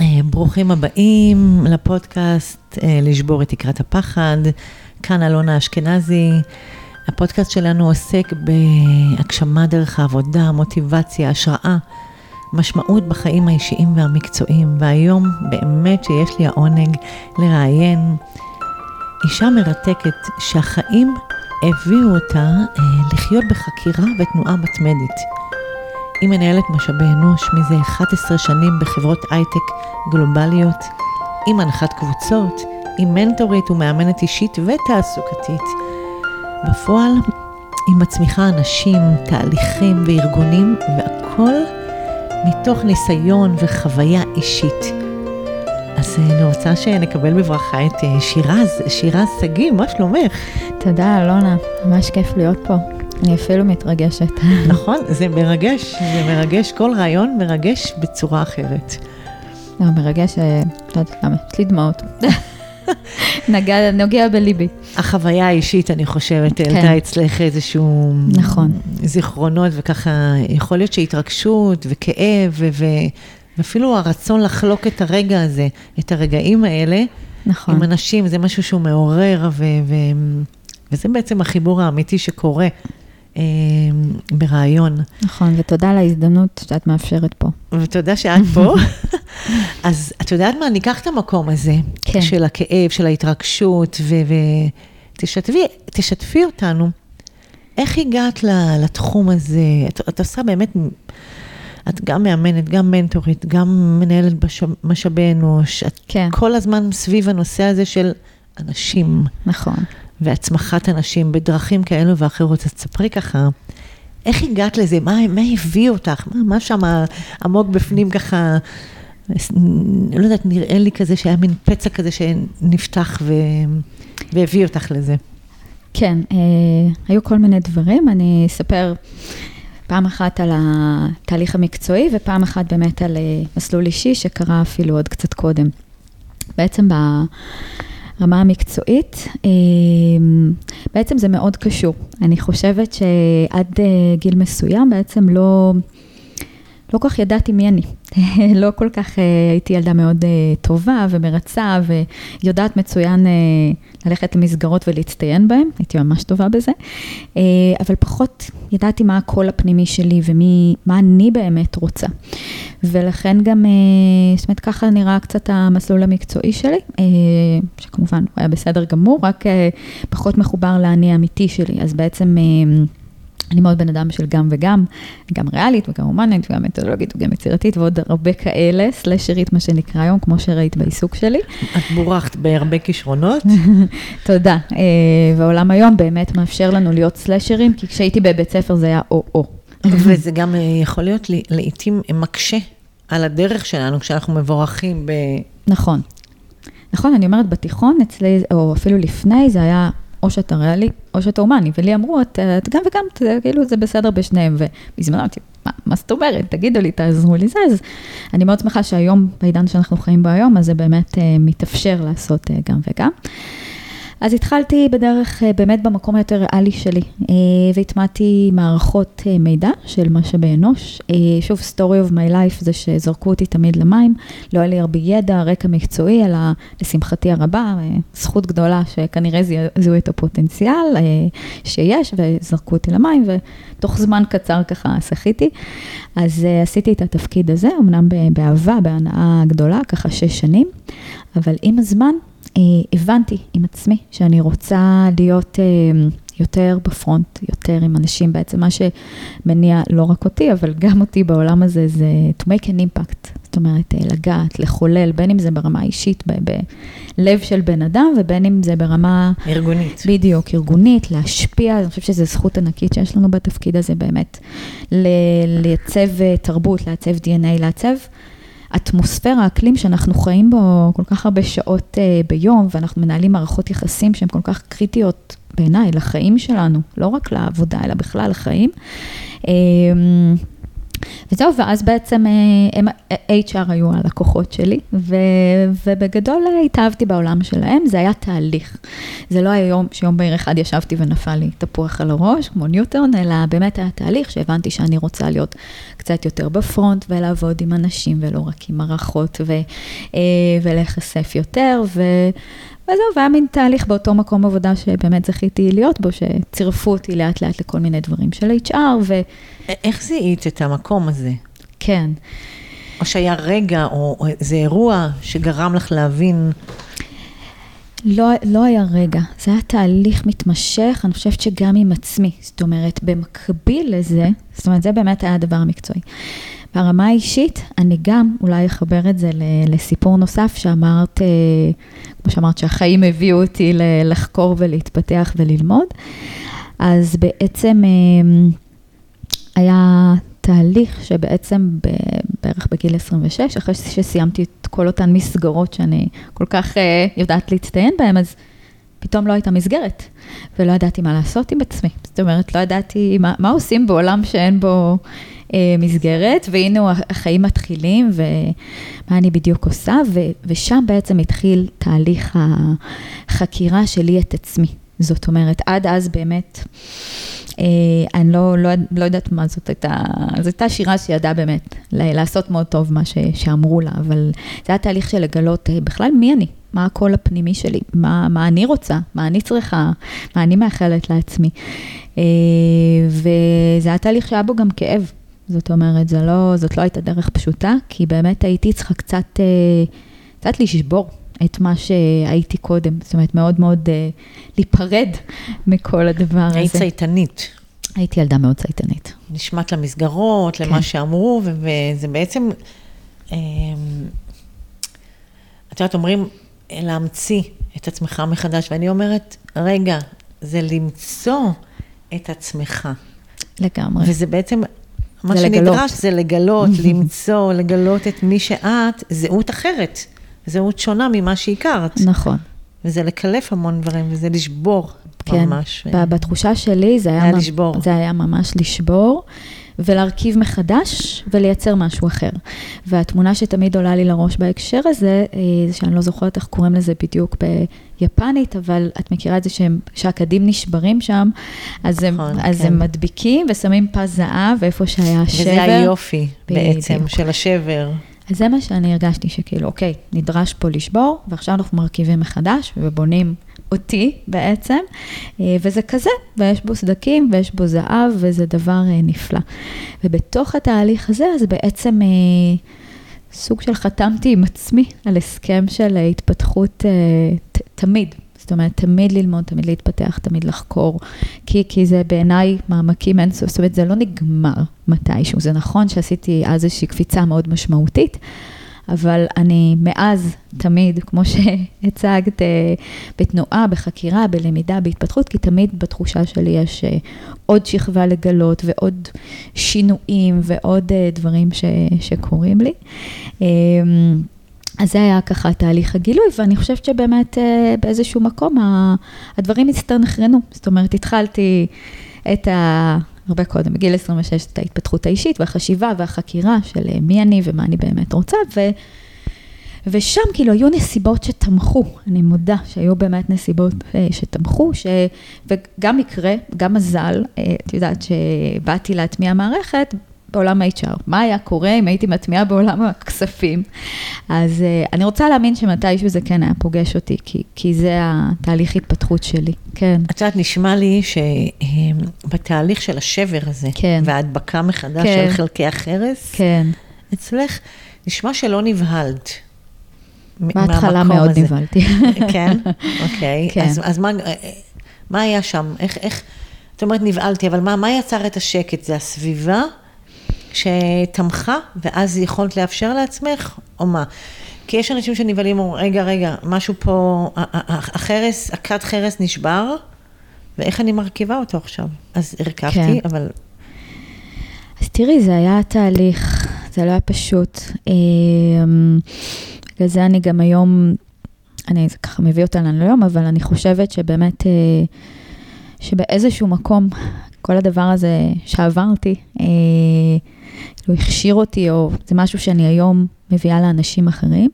אה, ברוכים הבאים לפודקאסט אה, לשבור את תקרת הפחד. כאן אלונה אשכנזי. הפודקאסט שלנו עוסק בהגשמה דרך העבודה, מוטיבציה, השראה, משמעות בחיים האישיים והמקצועיים. והיום באמת שיש לי העונג לראיין אישה מרתקת שהחיים הביאו אותה אה, לחיות בחקירה ותנועה מתמדת. היא מנהלת משאבי אנוש מזה 11 שנים בחברות הייטק גלובליות, היא מנחת קבוצות, היא מנטורית ומאמנת אישית ותעסוקתית. בפועל היא מצמיחה אנשים, תהליכים וארגונים, והכל מתוך ניסיון וחוויה אישית. אז אה, אני רוצה שנקבל בברכה את אה, שירז, שירז שגיא, מה שלומך? תודה, אלונה, ממש כיף להיות פה. אני אפילו מתרגשת. נכון, זה מרגש, זה מרגש, כל רעיון מרגש בצורה אחרת. לא, מרגש, אה, לא יודעת למה, יש לי דמעות. נגע, נוגע בליבי. החוויה האישית, אני חושבת, כן. העלתה אצלך איזשהו... נכון. זיכרונות, וככה, יכול להיות שהתרגשות וכאב, ו... ואפילו הרצון לחלוק את הרגע הזה, את הרגעים האלה, נכון. עם אנשים, זה משהו שהוא מעורר, ו... ו... וזה בעצם החיבור האמיתי שקורה ברעיון. נכון, ותודה על ההזדמנות שאת מאפשרת פה. ותודה שאת פה. אז את יודעת מה, ניקח את המקום הזה, כן. של הכאב, של ההתרגשות, ותשתפי אותנו. איך הגעת לתחום הזה? את, את עושה באמת, את גם מאמנת, גם מנטורית, גם מנהלת משאבי אנוש. את כן. כל הזמן סביב הנושא הזה של אנשים. נכון. והצמחת אנשים בדרכים כאלו ואחרות. אז תספרי ככה, איך הגעת לזה? מה, מה הביא אותך? מה, מה שם עמוק בפנים ככה, לא יודעת, נראה לי כזה שהיה מין פצע כזה שנפתח ו... והביא אותך לזה. כן, אה, היו כל מיני דברים, אני אספר פעם אחת על התהליך המקצועי ופעם אחת באמת על אה, מסלול אישי שקרה אפילו עוד קצת קודם. בעצם ב... רמה המקצועית, אמ, בעצם זה מאוד קשור. אני חושבת שעד אה, גיל מסוים בעצם לא, לא כל כך ידעתי מי אני. לא כל כך אה, הייתי ילדה מאוד אה, טובה ומרצה ויודעת מצוין ללכת למסגרות ולהצטיין בהן, הייתי ממש טובה בזה, אבל פחות ידעתי מה הקול הפנימי שלי ומה אני באמת רוצה. ולכן גם, זאת אומרת, ככה נראה קצת המסלול המקצועי שלי, שכמובן הוא היה בסדר גמור, רק פחות מחובר לאני האמיתי שלי, אז בעצם... אני מאוד בן אדם של גם וגם, גם ריאלית וגם הומנית וגם מתודולוגית וגם יצירתית ועוד הרבה כאלה, סלשרית מה שנקרא היום, כמו שראית בעיסוק שלי. את בורכת בהרבה כישרונות. תודה. אה, והעולם היום באמת מאפשר לנו להיות סלשרים, כי כשהייתי בבית ספר זה היה או-או. וזה גם אה, יכול להיות לעיתים מקשה על הדרך שלנו כשאנחנו מבורכים ב... נכון. נכון, אני אומרת, בתיכון אצלי, או אפילו לפני, זה היה או שאתה ריאלי, או שאתה הומני, ולי אמרו, את, את גם וגם, את, כאילו זה בסדר בשניהם, ובזמנו אמרתי, מה, מה זאת אומרת, תגידו לי, תעזרו לי. זה, אז אני מאוד שמחה שהיום, בעידן שאנחנו חיים בו היום, אז זה באמת uh, מתאפשר לעשות uh, גם וגם. אז התחלתי בדרך אה, באמת במקום היותר ריאלי שלי, אה, והטמעתי מערכות אה, מידע של משאבי אנוש. שוב, story of my life זה שזרקו אותי תמיד למים, לא היה לי הרבה ידע, רקע מקצועי, אלא לשמחתי הרבה, זכות גדולה שכנראה זיהו את הפוטנציאל שיש, וזרקו אותי למים, ותוך זמן קצר ככה שחיתי. אז עשיתי את התפקיד הזה, אמנם באהבה, בהנאה גדולה, ככה שש שנים, אבל עם הזמן הבנתי עם עצמי שאני רוצה להיות אה, יותר בפרונט, יותר עם אנשים. בעצם מה שמניע לא רק אותי, אבל גם אותי בעולם הזה, זה to make an impact. זאת אומרת, אה, לגעת, לחולל, בין אם זה ברמה אישית, בלב של בן אדם, ובין אם זה ברמה... ארגונית. בדיוק, ארגונית, להשפיע, אני חושבת שזו זכות ענקית שיש לנו בתפקיד הזה באמת. לייצב תרבות, לעצב DNA, לעצב האטמוספירה, האקלים שאנחנו חיים בו כל כך הרבה שעות uh, ביום, ואנחנו מנהלים מערכות יחסים שהן כל כך קריטיות בעיניי לחיים שלנו, לא רק לעבודה, אלא בכלל לחיים. וזהו, ואז בעצם אה, הם, HR היו הלקוחות שלי, ו, ובגדול אה, התאהבתי בעולם שלהם, זה היה תהליך. זה לא היה יום שיום בהיר אחד ישבתי ונפל לי תפוח על הראש, כמו ניוטון, אלא באמת היה תהליך שהבנתי שאני רוצה להיות קצת יותר בפרונט ולעבוד עם אנשים ולא רק עם מערכות אה, ולהיחשף יותר. ו... וזהו, והיה מין תהליך באותו מקום עבודה שבאמת זכיתי להיות בו, שצירפו אותי לאט לאט לכל מיני דברים של HR, ו... איך זיהית את המקום הזה? כן. או שהיה רגע, או איזה אירוע שגרם לך להבין? לא, לא היה רגע, זה היה תהליך מתמשך, אני חושבת שגם עם עצמי. זאת אומרת, במקביל לזה, זאת אומרת, זה באמת היה הדבר המקצועי. ברמה האישית, אני גם אולי אחבר את זה לסיפור נוסף שאמרת, אה, כמו שאמרת, שהחיים הביאו אותי לחקור ולהתפתח וללמוד. אז בעצם אה, היה תהליך שבעצם בערך בגיל 26, אחרי שסיימתי את כל אותן מסגרות שאני כל כך אה, יודעת להצטיין בהן, אז פתאום לא הייתה מסגרת, ולא ידעתי מה לעשות עם עצמי. זאת אומרת, לא ידעתי מה, מה עושים בעולם שאין בו מסגרת, והנה החיים מתחילים, ומה אני בדיוק עושה, ו, ושם בעצם התחיל תהליך החקירה שלי את עצמי. זאת אומרת, עד אז באמת, אה, אני לא, לא, לא יודעת מה זאת הייתה, זאת הייתה שירה שידעה באמת לעשות מאוד טוב מה ש, שאמרו לה, אבל זה היה תהליך של לגלות אה, בכלל מי אני, מה הקול הפנימי שלי, מה, מה אני רוצה, מה אני צריכה, מה אני מאחלת לעצמי. אה, וזה היה תהליך שהיה בו גם כאב. זאת אומרת, לא, זאת לא הייתה דרך פשוטה, כי באמת הייתי צריכה קצת, קצת לשבור את מה שהייתי קודם, זאת אומרת, מאוד מאוד uh, להיפרד מכל הדבר הזה. היית צייתנית. הייתי ילדה מאוד צייתנית. נשמעת למסגרות, כן. למה שאמרו, וזה בעצם, אמ, את יודעת, אומרים להמציא את עצמך מחדש, ואני אומרת, רגע, זה למצוא את עצמך. לגמרי. וזה בעצם, מה זה שנדרש לגלות. זה לגלות, למצוא, לגלות את מי שאת, זהות אחרת. זהות שונה ממה שהכרת. נכון. וזה לקלף המון דברים, וזה לשבור כן. ממש. כן, בתחושה שלי זה היה, היה לשבור. זה היה ממש לשבור. ולהרכיב מחדש ולייצר משהו אחר. והתמונה שתמיד עולה לי לראש בהקשר הזה, אה, זה שאני לא זוכרת איך קוראים לזה בדיוק ביפנית, אבל את מכירה את זה שהם, שהקדים נשברים שם, אז, הם, נכון, אז כן. הם מדביקים ושמים פס זהב ואיפה שהיה השבר. וזה היופי בעצם של השבר. אז זה מה שאני הרגשתי, שכאילו, אוקיי, נדרש פה לשבור, ועכשיו אנחנו מרכיבים מחדש ובונים אותי בעצם, אה, וזה כזה, ויש בו סדקים ויש בו זהב, וזה דבר אה, נפלא. ובתוך התהליך הזה, אז בעצם... אה, סוג של חתמתי עם עצמי על הסכם של התפתחות תמיד, זאת אומרת, תמיד ללמוד, תמיד להתפתח, תמיד לחקור, כי, כי זה בעיניי מעמקים אינסוף, זאת אומרת, זה לא נגמר מתישהו. זה נכון שעשיתי אז איזושהי קפיצה מאוד משמעותית, אבל אני מאז תמיד, כמו שהצגת, אה, בתנועה, בחקירה, בלמידה, בהתפתחות, כי תמיד בתחושה שלי יש אה, עוד שכבה לגלות ועוד שינויים ועוד אה, דברים ש, שקורים לי. אמ, אז זה היה ככה תהליך הגילוי, ואני חושבת שבאמת באיזשהו מקום הדברים הסתנכרנו. זאת אומרת, התחלתי את ה... הרבה קודם, בגיל 26, את ההתפתחות האישית והחשיבה והחקירה של אה, מי אני ומה אני באמת רוצה, ו... ושם כאילו היו נסיבות שתמכו, אני מודה שהיו באמת נסיבות אה, שתמכו, ש... וגם מקרה, גם מזל, את יודעת שבאתי להטמיע מערכת, בעולם ה-HR, מה היה קורה אם הייתי מטמיעה בעולם הכספים. אז uh, אני רוצה להאמין שמתישהו זה כן היה פוגש אותי, כי, כי זה התהליך התפתחות שלי, כן. את יודעת, נשמע לי שבתהליך של השבר הזה, כן. וההדבקה מחדש כן. של חלקי החרס, כן. אצלך נשמע שלא נבהלת. בהתחלה מאוד הזה. נבהלתי. כן? אוקיי. כן. אז, אז מה, מה היה שם? איך, איך, את אומרת נבהלתי, אבל מה, מה יצר את השקט? זה הסביבה? שתמכה, ואז יכולת לאפשר לעצמך, או מה? כי יש אנשים שנבהלים, אומרים, רגע, רגע, משהו פה, החרס, הכת חרס נשבר, ואיך אני מרכיבה אותו עכשיו? אז הרכבתי, כן. אבל... אז תראי, זה היה תהליך, זה לא היה פשוט. אמ, בגלל זה אני גם היום, אני זה ככה מביא אותנו היום, אבל אני חושבת שבאמת, אה, שבאיזשהו מקום כל הדבר הזה שעברתי, אה, כאילו הכשיר אותי, או זה משהו שאני היום מביאה לאנשים אחרים,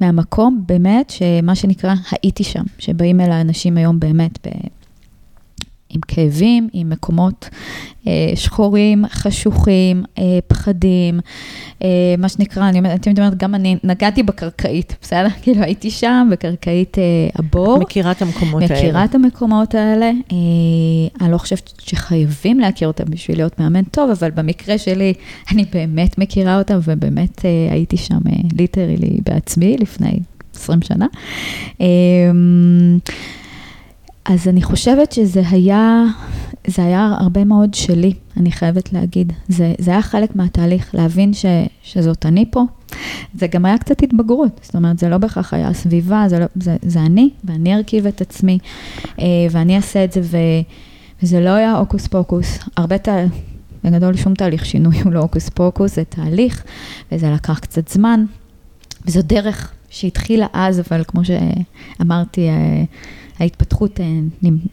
מהמקום באמת שמה שנקרא הייתי שם, שבאים אל האנשים היום באמת. עם כאבים, עם מקומות אה, שחורים, חשוכים, אה, פחדים, אה, מה שנקרא, אני אומרת, אתם אומרת, גם אני נגעתי בקרקעית, בסדר? כאילו הייתי שם, בקרקעית אה, הבור. מכירה את המקומות מכירה האלה. מכירה את המקומות האלה. אה, אני לא חושבת שחייבים להכיר אותם בשביל להיות מאמן טוב, אבל במקרה שלי, אני באמת מכירה אותם, ובאמת אה, הייתי שם אה, ליטרלי בעצמי לפני 20 שנה. אה, אז אני חושבת שזה היה, זה היה הרבה מאוד שלי, אני חייבת להגיד. זה, זה היה חלק מהתהליך, להבין ש, שזאת אני פה. זה גם היה קצת התבגרות, זאת אומרת, זה לא בהכרח היה הסביבה, זה, לא, זה, זה אני, ואני ארכיב את עצמי, אה, ואני אעשה את זה, ו, וזה לא היה הוקוס פוקוס. הרבה תה... בגדול שום תהליך שינוי הוא לא הוקוס פוקוס, זה תהליך, וזה לקח קצת זמן, וזו דרך שהתחילה אז, אבל כמו שאמרתי, אה, ההתפתחות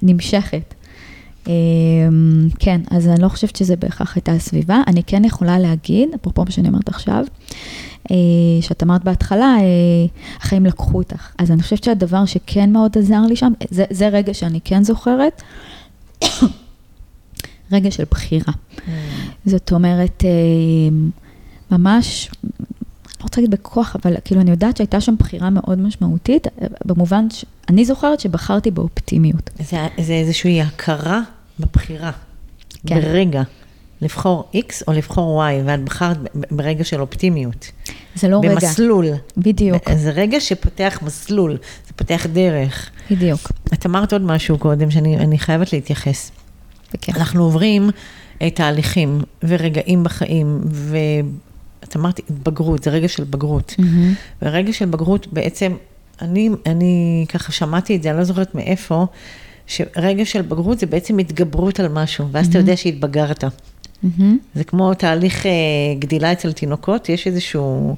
נמשכת. כן, אז אני לא חושבת שזה בהכרח הייתה הסביבה. אני כן יכולה להגיד, אפרופו מה שאני אומרת עכשיו, שאת אמרת בהתחלה, החיים לקחו אותך. אז אני חושבת שהדבר שכן מאוד עזר לי שם, זה, זה רגע שאני כן זוכרת, רגע של בחירה. Mm. זאת אומרת, ממש לא רוצה להגיד בכוח, אבל כאילו אני יודעת שהייתה שם בחירה מאוד משמעותית, במובן שאני זוכרת שבחרתי באופטימיות. זה, זה איזושהי הכרה בבחירה, כן. ברגע. לבחור X או לבחור Y, ואת בחרת ברגע של אופטימיות. זה לא במסלול. רגע. במסלול. בדיוק. זה רגע שפותח מסלול, זה פותח דרך. בדיוק. את אמרת עוד משהו קודם, שאני חייבת להתייחס. בכיף. אנחנו עוברים תהליכים ורגעים בחיים, ו... את אמרת התבגרות, זה רגע של בגרות. Mm-hmm. ורגע של בגרות בעצם, אני, אני ככה שמעתי את זה, אני לא זוכרת מאיפה, שרגע של בגרות זה בעצם התגברות על משהו, ואז mm-hmm. אתה יודע שהתבגרת. Mm-hmm. זה כמו תהליך אה, גדילה אצל תינוקות, יש איזשהו,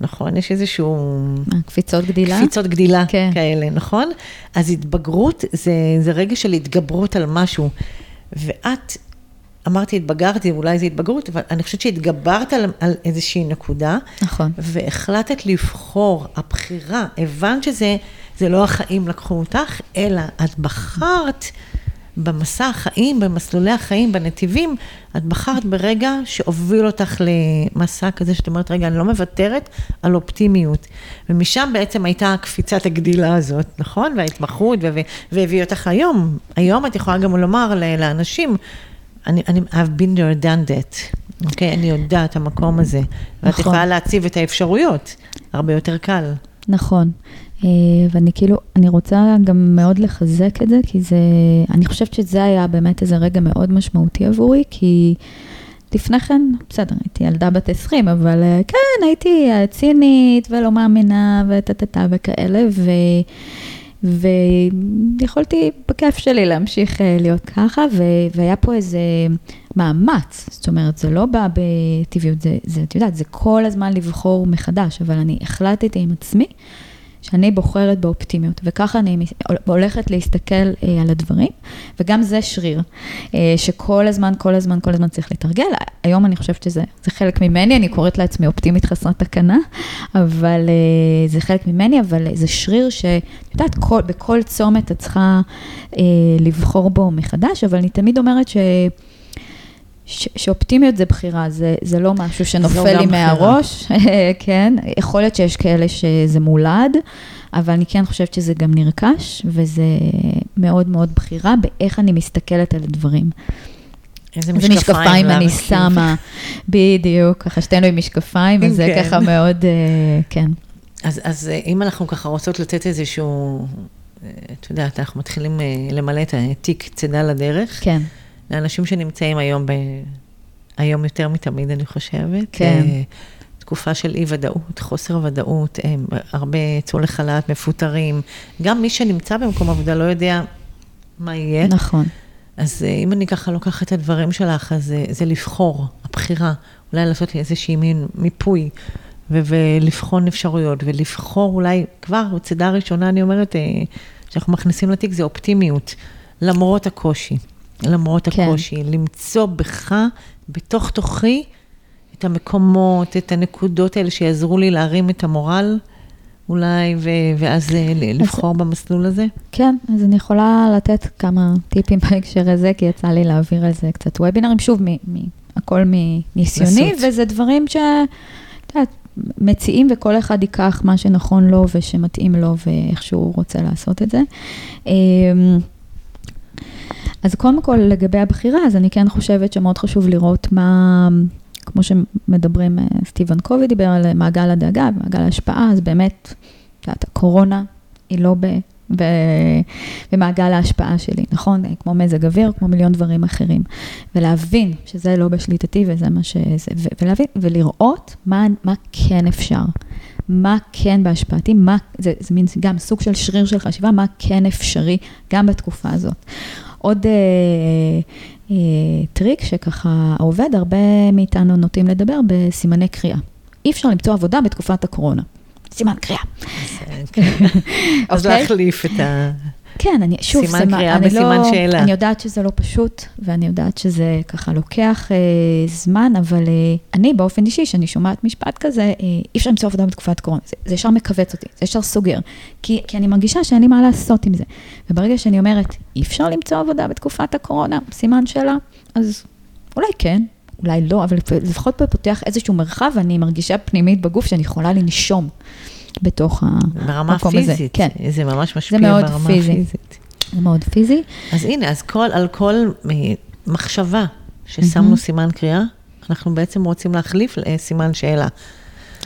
נכון? יש איזשהו... קפיצות גדילה? קפיצות גדילה כן. כאלה, נכון? אז התבגרות זה, זה רגע של התגברות על משהו. ואת אמרתי, התבגרתי, אולי זו התבגרות, אבל אני חושבת שהתגברת על, על איזושהי נקודה. נכון. והחלטת לבחור, הבחירה, הבנת שזה זה לא החיים לקחו אותך, אלא את בחרת במסע החיים, במסלולי החיים, בנתיבים, את בחרת ברגע שהוביל אותך למסע כזה, שאת אומרת, רגע, אני לא מוותרת על אופטימיות. ומשם בעצם הייתה קפיצת הגדילה הזאת, נכון? וההתמחות, והביא אותך היום. היום את יכולה גם לומר לאנשים, אני, אני, I've been there, done that, אוקיי? Okay? אני יודעת המקום הזה. נכון. ואת יכולה להציב את האפשרויות, הרבה יותר קל. נכון. ואני כאילו, אני רוצה גם מאוד לחזק את זה, כי זה, אני חושבת שזה היה באמת איזה רגע מאוד משמעותי עבורי, כי לפני כן, בסדר, הייתי ילדה בת 20, אבל כן, הייתי צינית ולא מאמינה וטטטה וכאלה, ו... ויכולתי בכיף שלי להמשיך להיות ככה, ו... והיה פה איזה מאמץ, זאת אומרת, זה לא בא בטבעיות, זה, זה, את יודעת, זה כל הזמן לבחור מחדש, אבל אני החלטתי עם עצמי שאני בוחרת באופטימיות, וככה אני הולכת להסתכל על הדברים, וגם זה שריר, שכל הזמן, כל הזמן, כל הזמן צריך לתרגל. היום אני חושבת שזה חלק ממני, אני קוראת לעצמי אופטימית חסרת תקנה, אבל זה חלק ממני, אבל זה שריר שאת יודעת, כל, בכל צומת את צריכה לבחור בו מחדש, אבל אני תמיד אומרת ש... ש- שאופטימיות זה בחירה, זה, זה לא משהו שנופל לי מהראש, כן, יכול להיות שיש כאלה שזה מולד, אבל אני כן חושבת שזה גם נרכש, וזה מאוד מאוד בחירה באיך אני מסתכלת על הדברים. איזה משקפיים, משקפיים אני שמה, בדיוק, ככה שתינו עם משקפיים, וזה כן. ככה מאוד, כן. אז, אז אם אנחנו ככה רוצות לתת איזשהו, את יודעת, אנחנו מתחילים למלא את התיק צידה לדרך. כן. לאנשים שנמצאים היום, ב... היום יותר מתמיד, אני חושבת. כן. תקופה של אי-ודאות, חוסר ודאות, הם הרבה יצאו לחל"ת, מפוטרים. גם מי שנמצא במקום עבודה לא יודע מה יהיה. נכון. אז אם אני ככה לוקחת את הדברים שלך, אז זה, זה לבחור, הבחירה, אולי לעשות לי איזושהי מין מיפוי, ו- ולבחון אפשרויות, ולבחור אולי, כבר בצדה הראשונה, אני אומרת, שאנחנו מכניסים לתיק, זה אופטימיות, למרות הקושי. למרות כן. הקושי, למצוא בך, בתוך תוכי, את המקומות, את הנקודות האלה שיעזרו לי להרים את המורל, אולי, ו- ואז אה, לבחור במסלול הזה. כן, אז אני יכולה לתת כמה טיפים בהקשר הזה, כי יצא לי להעביר על זה קצת וובינרים, שוב, מ- מ- הכל מניסיוני, לעשות. וזה דברים ש... את יודעת, מציעים וכל אחד ייקח מה שנכון לו ושמתאים לו ואיך שהוא רוצה לעשות את זה. אז קודם כל, לגבי הבחירה, אז אני כן חושבת שמאוד חשוב לראות מה, כמו שמדברים, אה, סטיבן קובי דיבר על מעגל הדאגה, מעגל ההשפעה, אז באמת, את יודעת, הקורונה היא לא ב... ב- במעגל ההשפעה שלי, נכון? כמו מזג אוויר, כמו מיליון דברים אחרים. ולהבין שזה לא בשליטתי וזה מה שזה, ו- ולהבין, ולראות מה, מה כן אפשר, מה כן בהשפעתי, מה, זה, זה מין גם סוג של שריר של חשיבה, מה כן אפשרי גם בתקופה הזאת. עוד אה, אה, טריק שככה עובד, הרבה מאיתנו נוטים לדבר בסימני קריאה. אי אפשר למצוא עבודה בתקופת הקורונה. סימן קריאה. אז, כן. אז אוקיי? להחליף את ה... כן, אני, שוב, סימן זה קריאה אני בסימן לא, שאלה. אני יודעת שזה לא פשוט, ואני יודעת שזה ככה לוקח אה, זמן, אבל אה, אני באופן אישי, כשאני שומעת משפט כזה, אה, אי אפשר למצוא עבודה בתקופת קורונה, זה, זה ישר מכווץ אותי, זה ישר סוגר, כי, כי אני מרגישה שאין לי מה לעשות עם זה. וברגע שאני אומרת, אי אפשר למצוא עבודה בתקופת הקורונה, סימן שאלה, אז אולי כן, אולי לא, אבל לפחות פה פותח איזשהו מרחב, ואני מרגישה פנימית בגוף שאני יכולה לנשום בתוך ברמה המקום הזה. הפיזית, כן, זה ממש משפיע מאוד ברמה פיזי. הפיזית. זה מאוד פיזי. אז הנה, אז כל, על כל אה, מחשבה ששמנו מהמם. סימן קריאה, אנחנו בעצם רוצים להחליף אה, סימן שאלה.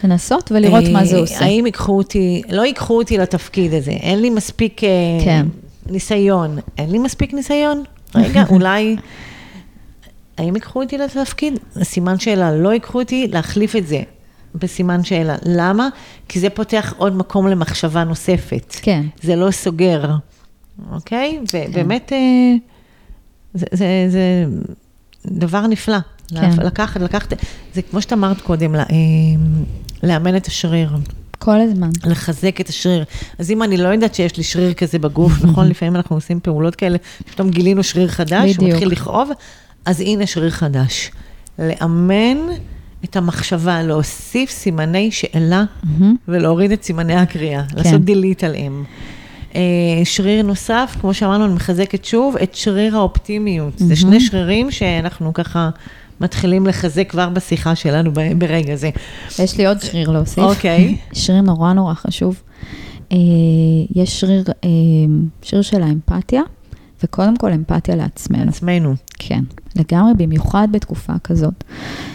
לנסות ולראות מה זה אה, עושה. האם ייקחו אותי, לא ייקחו אותי לתפקיד הזה, אין לי מספיק אה, כן. ניסיון. אין לי מספיק ניסיון? רגע, אולי... האם ייקחו אותי לתפקיד? סימן שאלה, לא ייקחו אותי, להחליף את זה בסימן שאלה. למה? כי זה פותח עוד מקום למחשבה נוספת. כן. זה לא סוגר, אוקיי? ובאמת, אה, זה, זה, זה דבר נפלא. כן. לקחת, לקחת, זה כמו שאת אמרת קודם, לה- אה, לאמן את השריר. כל הזמן. לחזק את השריר. אז אם אני לא יודעת שיש לי שריר כזה בגוף, נכון? לפעמים אנחנו עושים פעולות כאלה, פתאום גילינו שריר חדש, הוא בדיוק. מתחיל לכאוב, אז הנה שריר חדש. לאמן את המחשבה, להוסיף סימני שאלה מהמם. ולהוריד את סימני הקריאה, כן. לעשות delete עליהם. אה, שריר נוסף, כמו שאמרנו, אני מחזקת שוב, את שריר האופטימיות. זה שני שרירים שאנחנו ככה מתחילים לחזק כבר בשיחה שלנו ברגע זה. יש לי עוד שריר להוסיף. אוקיי. שריר נורא נורא חשוב. אה, יש שריר, אה, שריר של האמפתיה, וקודם כל אמפתיה לעצמנו. עצמנו. כן, לגמרי, במיוחד בתקופה כזאת.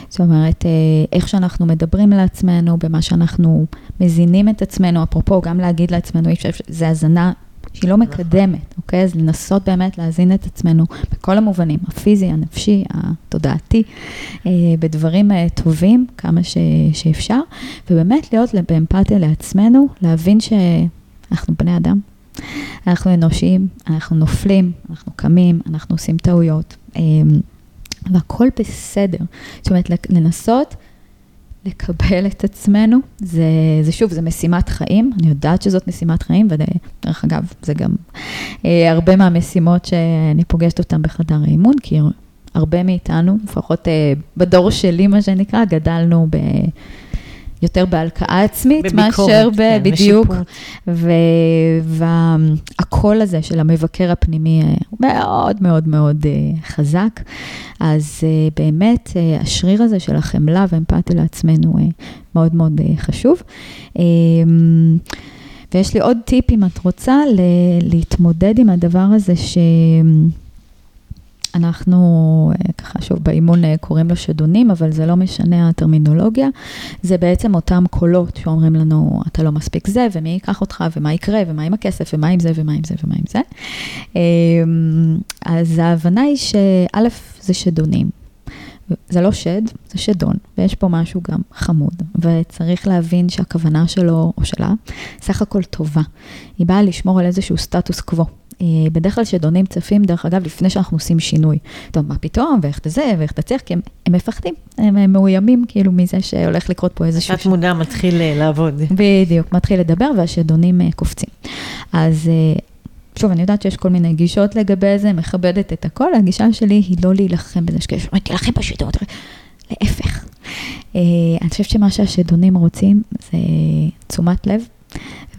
זאת אומרת, אה, איך שאנחנו מדברים לעצמנו, במה שאנחנו מזינים את עצמנו, אפרופו, גם להגיד לעצמנו, אי אפשר, זה הזנה שהיא לא מקדמת, אוקיי? אז לנסות באמת להזין את עצמנו בכל המובנים, הפיזי, הנפשי, התודעתי, אה, בדברים אה, טובים, כמה ש, שאפשר, ובאמת להיות באמפתיה לעצמנו, להבין שאנחנו בני אדם. אנחנו אנושיים, אנחנו נופלים, אנחנו קמים, אנחנו עושים טעויות, אה, והכל בסדר. זאת אומרת, לנסות לקבל את עצמנו, זה, זה שוב, זה משימת חיים, אני יודעת שזאת משימת חיים, ודרך אגב, זה גם אה, הרבה מהמשימות שאני פוגשת אותן בחדר האימון, כי הרבה מאיתנו, לפחות אה, בדור שלי, מה שנקרא, גדלנו ב... יותר בהלקאה עצמית, בביקורת, מאשר ב... כן, בדיוק. והקול הזה של המבקר הפנימי אה, מאוד מאוד מאוד אה, חזק. אז אה, באמת, השריר הזה של החמלה והאמפתיה לעצמנו מאוד מאוד חשוב. אה, ויש לי עוד טיפ, אם את רוצה, להתמודד עם הדבר הזה ש... אנחנו, אה, ככה שוב, באימון אה, קוראים לו שדונים, אבל זה לא משנה הטרמינולוגיה. זה בעצם אותם קולות שאומרים לנו, אתה לא מספיק זה, ומי ייקח אותך, ומה יקרה, ומה עם הכסף, ומה עם זה, ומה עם זה, ומה עם זה. אמ, אז ההבנה היא שא', זה שדונים. זה לא שד, זה שדון, ויש פה משהו גם חמוד, וצריך להבין שהכוונה שלו או שלה סך הכל טובה. היא באה לשמור על איזשהו סטטוס קוו. אה, בדרך כלל שדונים צפים, דרך אגב, לפני שאנחנו עושים שינוי. טוב, מה פתאום, ואיך זה, ואיך תצליח, כי הם, הם מפחדים, הם, הם מאוימים כאילו מזה שהולך לקרות פה איזשהו... תת מודע מתחיל אה, לעבוד. בדיוק, מתחיל לדבר והשדונים אה, קופצים. אז שוב, אני יודעת שיש כל מיני גישות לגבי זה, מכבדת את הכל, הגישה שלי היא לא להילחם בזה, שכאילו, תילחם בשידור, להפך. אני חושבת שמה שהשדונים רוצים זה תשומת לב,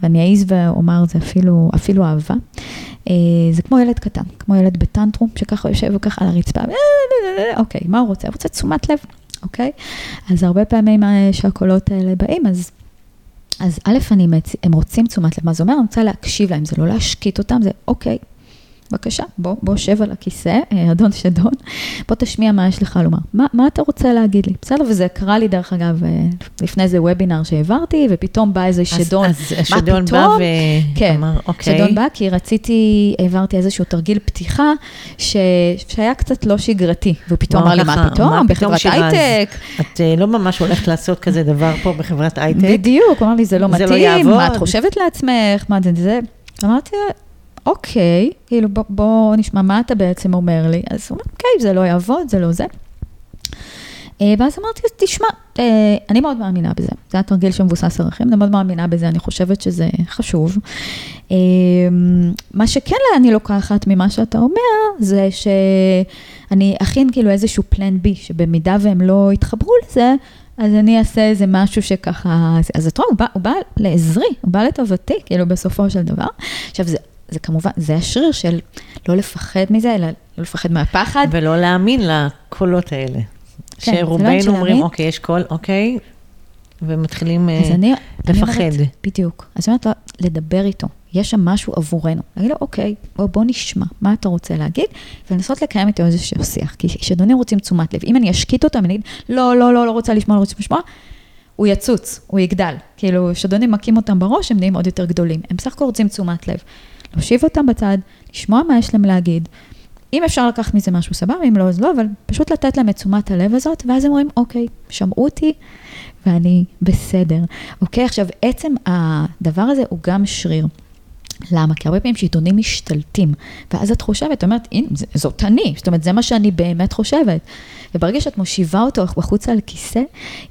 ואני אעז ואומר, זה אפילו, אפילו אהבה. אה, זה כמו ילד קטן, כמו ילד בטנטרום, שככה יושב וככה על הרצפה, אוקיי, מה הוא רוצה? הוא רוצה תשומת לב, אוקיי? אז הרבה פעמים שהקולות האלה באים, אז אז א', אני, הם רוצים תשומת לב, מה זה אומר? אני רוצה להקשיב להם, זה לא להשקיט אותם, זה אוקיי, בבקשה, בוא, בוא שב על הכיסא, אה, אדון שדון, בוא תשמיע מה יש לך לומר. מה, מה אתה רוצה להגיד לי? בסדר, וזה קרה לי, דרך אגב, אה, לפני איזה וובינר שהעברתי, ופתאום בא איזה שדון. אז, אז שדון בא ו... כן, אמר, אוקיי. שדון בא, כי רציתי, העברתי איזשהו תרגיל פתיחה, ש... שהיה קצת לא שגרתי, ופתאום אמר לי, מה פתאום? בחברת הייטק. את uh, לא ממש הולכת לעשות כזה דבר פה בחברת הייטק. בדיוק, הוא אמר לי, זה לא זה מתאים, לא. מה את חושבת לעצמך, מה זה זה. אמרתי, אוקיי, כאילו בוא, בוא נשמע מה אתה בעצם אומר לי. אז הוא אומר, אוקיי, זה לא יעבוד, זה לא זה. אה, ואז אמרתי, תשמע, אה, אני מאוד מאמינה בזה. זה היה תרגיל שמבוסס ערכים, אני מאוד מאמינה בזה, אני חושבת שזה חשוב. אה, מה שכן אני לוקחת ממה שאתה אומר, זה שאני אכין כאילו איזשהו פלן בי, שבמידה והם לא יתחברו לזה, אז אני אעשה איזה משהו שככה, אז את רואה, הוא בא לעזרי, הוא בא לטובתי, כאילו בסופו של דבר. עכשיו, זה זה כמובן, זה השריר של לא לפחד מזה, אלא לא לפחד מהפחד. ולא להאמין לקולות האלה. כן, שרובנו זה לא אומרים. אוקיי, יש קול, אוקיי, ומתחילים אז אה, אני, אני לפחד. אומרת, בדיוק. אז אני אומרת לו, לדבר איתו, יש שם משהו עבורנו. להגיד לו, אוקיי, בוא, בוא נשמע, מה אתה רוצה להגיד? ולנסות לקיים איתו איזשהו שיח. כי כשאדונים רוצים תשומת לב, אם אני אשקיט אותם, אני אגיד, לא, לא, לא, לא רוצה לשמוע, לא רוצה לשמוע, הוא יצוץ, הוא יגדל. כאילו, כשאדונים מכים אותם בראש, הם נהיים עוד יותר גדולים. הם בסך הכל רוצים תשומת לב. להושיב אותם בצד, לשמוע מה יש להם להגיד. אם אפשר לקחת מזה משהו סבבה, אם לא, אז לא, אבל פשוט לתת להם את תשומת הלב הזאת, ואז הם אומרים, אוקיי, שמעו אותי, ואני בסדר. אוקיי, עכשיו, עצם הדבר הזה הוא גם שריר. למה? כי הרבה פעמים שעיתונים משתלטים, ואז את חושבת, אומרת, הנה, זאת אני, זאת אומרת, זה מה שאני באמת חושבת. וברגע שאת מושיבה אותו בחוץ על כיסא,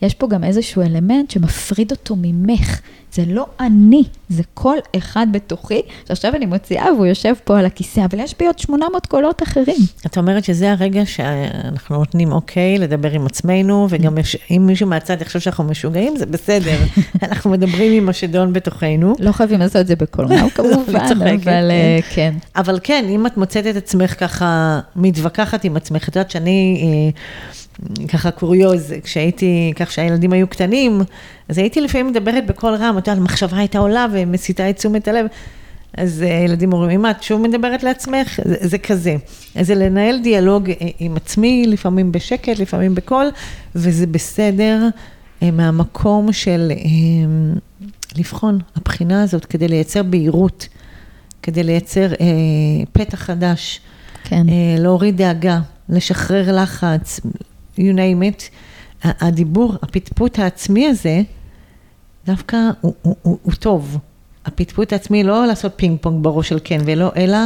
יש פה גם איזשהו אלמנט שמפריד אותו ממך. זה לא אני, זה כל אחד בתוכי, שעכשיו אני מוציאה והוא יושב פה על הכיסא, אבל יש בי עוד 800 קולות אחרים. את אומרת שזה הרגע שאנחנו נותנים אוקיי לדבר עם עצמנו, וגם יש- אם מישהו מהצד יחשוב שאנחנו משוגעים, זה בסדר. אנחנו מדברים עם השדון בתוכנו. לא חייבים לעשות את זה בקול רם כמובן, אני צוחקת, אבל אה, כן. אבל כן, אם את מוצאת את עצמך ככה מתווכחת עם עצמך, את יודעת שאני, אה, ככה קוריוז, כשהייתי, כך שהילדים היו קטנים, אז הייתי לפעמים מדברת בקול רם, את יודעת, המחשבה הייתה עולה ומסיטה את תשומת הלב. אז אה, ילדים אומרים, אמא, את שוב מדברת לעצמך? זה, זה כזה. אז זה לנהל דיאלוג אה, עם עצמי, לפעמים בשקט, לפעמים בקול, וזה בסדר אה, מהמקום של אה, לבחון, הבחינה הזאת, כדי לייצר בהירות. כדי לייצר אה, פתח חדש, כן. אה, להוריד דאגה, לשחרר לחץ, you name it. הדיבור, הפטפוט העצמי הזה, דווקא הוא, הוא, הוא, הוא טוב. הפטפוט העצמי לא לעשות פינג פונג בראש של כן ולא, אלא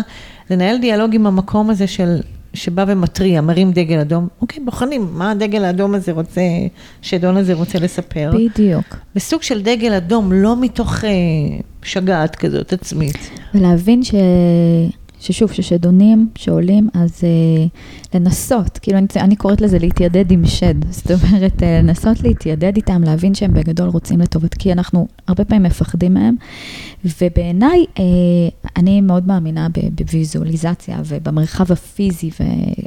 לנהל דיאלוג עם המקום הזה של, שבא ומתריע, מרים דגל אדום. אוקיי, בוחנים מה הדגל האדום הזה רוצה, שדון הזה רוצה לספר. בדיוק. בסוג של דגל אדום, לא מתוך אה, שגעת כזאת עצמית. ולהבין ש... ששוב, ששדונים שעולים, אז אה, לנסות, כאילו אני, אני קוראת לזה להתיידד עם שד, זאת אומרת, אה, לנסות להתיידד איתם, להבין שהם בגדול רוצים לטובת, כי אנחנו הרבה פעמים מפחדים מהם, ובעיניי, אה, אני מאוד מאמינה ב- בוויזואליזציה ובמרחב הפיזי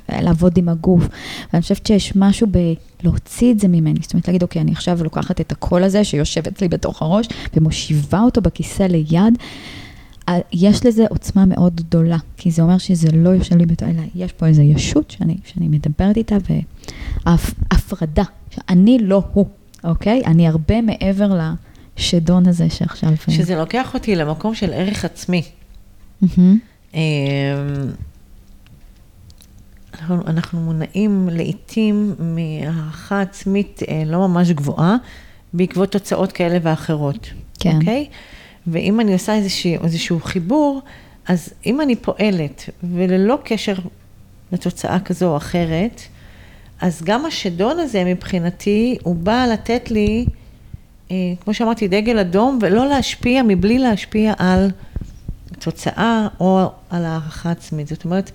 ולעבוד עם הגוף, ואני חושבת שיש משהו בלהוציא את זה ממני, זאת אומרת, להגיד, אוקיי, אני עכשיו לוקחת את הקול הזה שיושב אצלי בתוך הראש, ומושיבה אותו בכיסא ליד. אה, יש לזה עוצמה מאוד גדולה, כי זה אומר שזה לא יושב לי בתור, אלא יש פה איזו ישות שאני, שאני מדברת איתה, והפרדה, שאני לא הוא, אוקיי? אני הרבה מעבר לשדון הזה שעכשיו... שזה לוקח אותי למקום של ערך עצמי. אמ, אנחנו, אנחנו מונעים לעיתים מהערכה עצמית אה, לא ממש גבוהה, בעקבות תוצאות כאלה ואחרות. כן. אוקיי? ואם אני עושה איזשהו, איזשהו חיבור, אז אם אני פועלת, וללא קשר לתוצאה כזו או אחרת, אז גם השדון הזה מבחינתי, הוא בא לתת לי, אה, כמו שאמרתי, דגל אדום, ולא להשפיע מבלי להשפיע על התוצאה או על הערכה עצמית. זאת אומרת,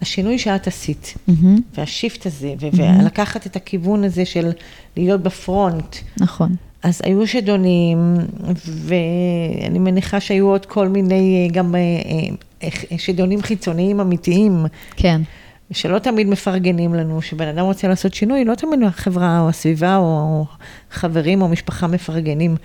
השינוי שאת עשית, מהמם. והשיפט הזה, ו- ולקחת את הכיוון הזה של להיות בפרונט, נכון. אז היו שדונים, ואני מניחה שהיו עוד כל מיני אה, גם אה, אה, שדונים חיצוניים אמיתיים, כן. שלא תמיד מפרגנים לנו, שבן אדם רוצה לעשות שינוי, לא תמיד החברה או הסביבה או, חברים או משפחה מפרגנים.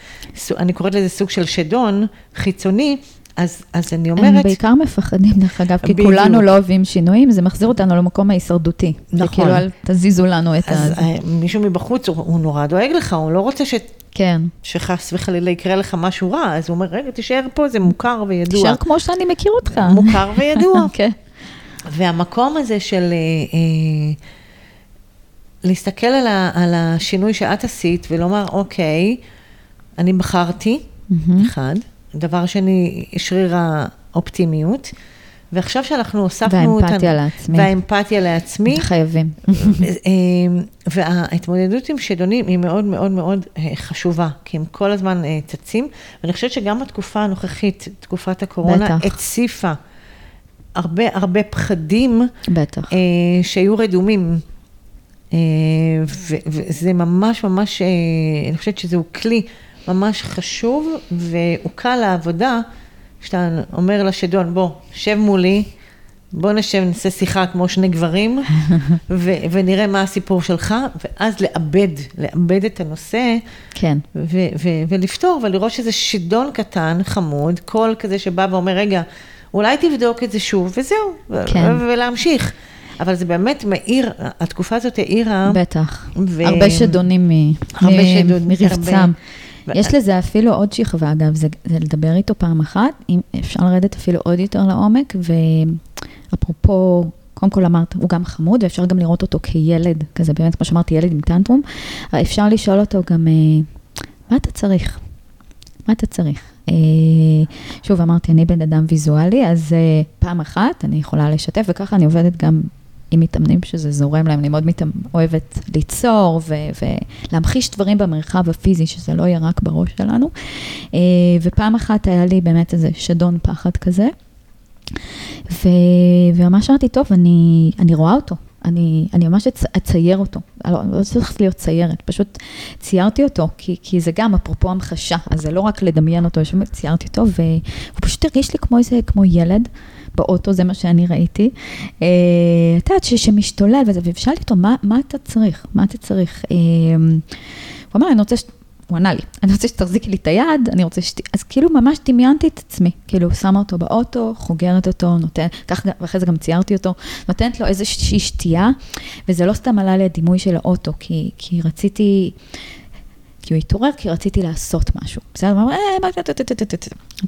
אני קוראת לזה סוג של שדון חיצוני, אז, אז אני הם אומרת, בעיקר מפחדים, דרך אגב, כי בדיוק. כולנו לא אוהבים שינויים, זה מחזיר אותנו למקום ההישרדותי. נכון. כאילו, אל תזיזו לנו את ה... אז אה, מישהו מבחוץ, הוא, הוא נורא דואג לך, הוא לא רוצה ש, כן. שחס וחלילה יקרה לך משהו רע, אז הוא אומר, רגע, תישאר פה, זה מוכר וידוע. תישאר כמו שאני מכיר אותך. מוכר וידוע. כן. והמקום הזה של אה, אה, להסתכל על, ה, על השינוי שאת עשית ולומר, אוקיי, אני בחרתי, מהמם. אחד. דבר שני, שריר האופטימיות. ועכשיו שאנחנו הוספנו... ה- והאמפתיה לעצמי. והאמפתיה לעצמי. חייבים. אה, וההתמודדות עם שדונים היא מאוד מאוד מאוד אה, חשובה, כי הם כל הזמן אה, צצים, ואני חושבת שגם בתקופה הנוכחית, תקופת הקורונה, בטח. הציפה הרבה הרבה פחדים בטח. שהיו רדומים. וזה ממש ממש, אני חושבת שזהו כלי ממש חשוב, והוא קל לעבודה, שאתה אומר לשדון, בוא, שב מולי, בוא נשב, נעשה שיחה כמו שני גברים, ו- ונראה מה הסיפור שלך, ואז לאבד, לאבד את הנושא, כן. ו- ו- ולפתור, ולראות שזה שדון קטן, חמוד, קול כזה שבא ואומר, רגע, אולי תבדוק את זה שוב, וזהו, כן. ו- ולהמשיך. אבל זה באמת מאיר, התקופה הזאת האירה, בטח. ו- הרבה שדונים מ- הרבה מ- שדונים, מרבצם. הרבה. יש לזה אפילו עוד שכבה, אגב, זה, זה לדבר איתו פעם אחת, אם אפשר לרדת אפילו עוד יותר לעומק, ואפרופו, קודם כל אמרת, הוא גם חמוד, ואפשר גם לראות אותו כילד, כזה באמת, כמו שאמרתי, ילד עם טנטרום, אפשר לשאול אותו גם, אה, מה אתה צריך? מה אתה צריך? אה, שוב, אמרתי, אני בן אדם ויזואלי, אז אה, פעם אחת אני יכולה לשתף, וככה אני עובדת גם עם מתאמנים שזה זורם להם, אני מאוד מתאמ... אוהבת ליצור ו- ולהמחיש דברים במרחב הפיזי, שזה לא יהיה רק בראש שלנו. אה, ופעם אחת היה לי באמת איזה שדון פחד כזה, ו... וממש אמרתי, טוב, אני, אני רואה אותו. אני, אני ממש אצ, אצייר אותו, לא, לא צריך להיות ציירת, פשוט ציירתי אותו, כי, כי זה גם אפרופו המחשה, אז זה לא רק לדמיין אותו, ציירתי אותו, והוא פשוט הרגיש לי כמו איזה, כמו ילד באוטו, זה מה שאני ראיתי. אה, את יודעת, ש- שמשתולל וזה, ושאלתי אותו, מה, מה אתה צריך? מה אתה צריך? אה, הוא אמר, אני רוצה ש... הוא ענה לי, אני רוצה שתחזיקי לי את היד, אני רוצה שת... אז כאילו ממש דמיינתי את עצמי, כאילו שמה אותו באוטו, חוגרת אותו, נותן, כך, ואחרי זה גם ציירתי אותו, נותנת לו איזושהי שתייה, וזה לא סתם עלה לי הדימוי של האוטו, כי, כי רציתי, כי הוא התעורר, כי רציתי לעשות משהו. בסדר, הוא אמר, אה. אמרתי,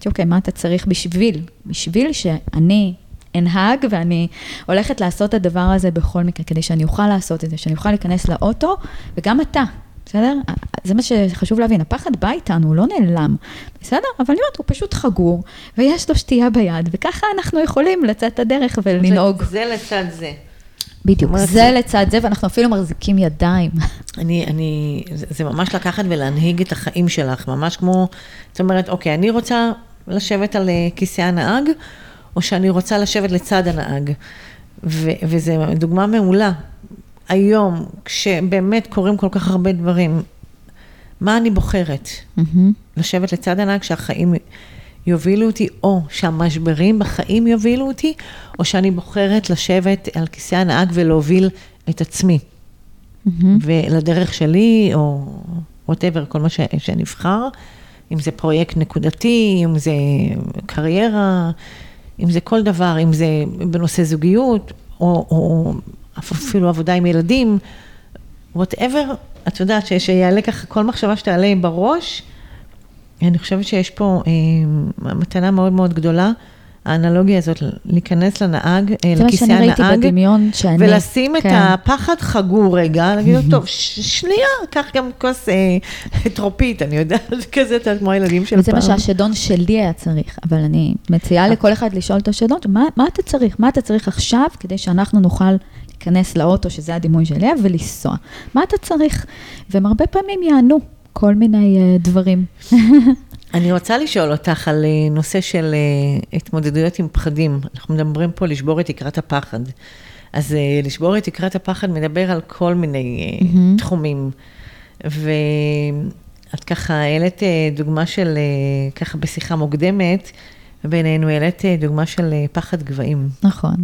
אוקיי, מה אתה צריך בשביל? בשביל שאני אנהג ואני הולכת לעשות את הדבר הזה בכל מקרה, כדי שאני אוכל לעשות את זה, שאני אוכל להיכנס לאוטו, וגם אתה, בסדר? זה מה שחשוב להבין, הפחד בא איתנו, הוא לא נעלם, בסדר? אבל אני אומרת, הוא פשוט חגור, ויש לו שתייה ביד, וככה אנחנו יכולים לצאת את הדרך ולנהוג. זה לצד זה. בדיוק, זה לצד זה, ואנחנו אפילו מחזיקים ידיים. אני, אני, זה, זה ממש לקחת ולהנהיג את החיים שלך, ממש כמו, זאת אומרת, אוקיי, אני רוצה לשבת על אה, כיסא הנהג, או שאני רוצה לשבת לצד הנהג. ו, וזו דוגמה מעולה. היום, כשבאמת קורים כל כך הרבה דברים, מה אני בוחרת? מהמם. לשבת לצד הנהג שהחיים יובילו אותי, או שהמשברים בחיים יובילו אותי, או שאני בוחרת לשבת על כיסא הנהג ולהוביל את עצמי. מהמם. ולדרך שלי, או whatever, כל מה ש, שנבחר, אם זה פרויקט נקודתי, אם זה קריירה, אם זה כל דבר, אם זה בנושא זוגיות, או, או אפילו עבודה עם ילדים, whatever, את יודעת, שיעלה ככה כל מחשבה שתעלה בראש, אני חושבת שיש פה אה, מתנה מאוד מאוד גדולה. האנלוגיה הזאת, להיכנס לנהג, אה, לכיסא הנהג, בדמיון שאני... ולשים את כן. הפחד חגור רגע, להגיד לו, טוב, ש- שנייה, קח גם כוס אה, טרופית, אני יודעת, כזה, את יודעת, כמו הילדים של וזה פעם. מה שהשדון שלי היה צריך, אבל אני מציעה לכל אחד לשאול את השדון, מה, מה אתה צריך? מה אתה צריך עכשיו כדי שאנחנו נוכל להיכנס לאוטו, שזה הדימוי שלי, ולנסוע? מה אתה צריך? והם הרבה פעמים יענו, כל מיני אה, דברים. אני רוצה לשאול אותך על אה, נושא של אה, התמודדויות עם פחדים. אנחנו מדברים פה לשבור את תקרת הפחד. אז לשבור את תקרת הפחד מדבר על כל מיני מהמם. תחומים. ואת ככה העלית דוגמה של, ככה בשיחה מוקדמת, בינינו העלית דוגמה של פחד גבהים. נכון.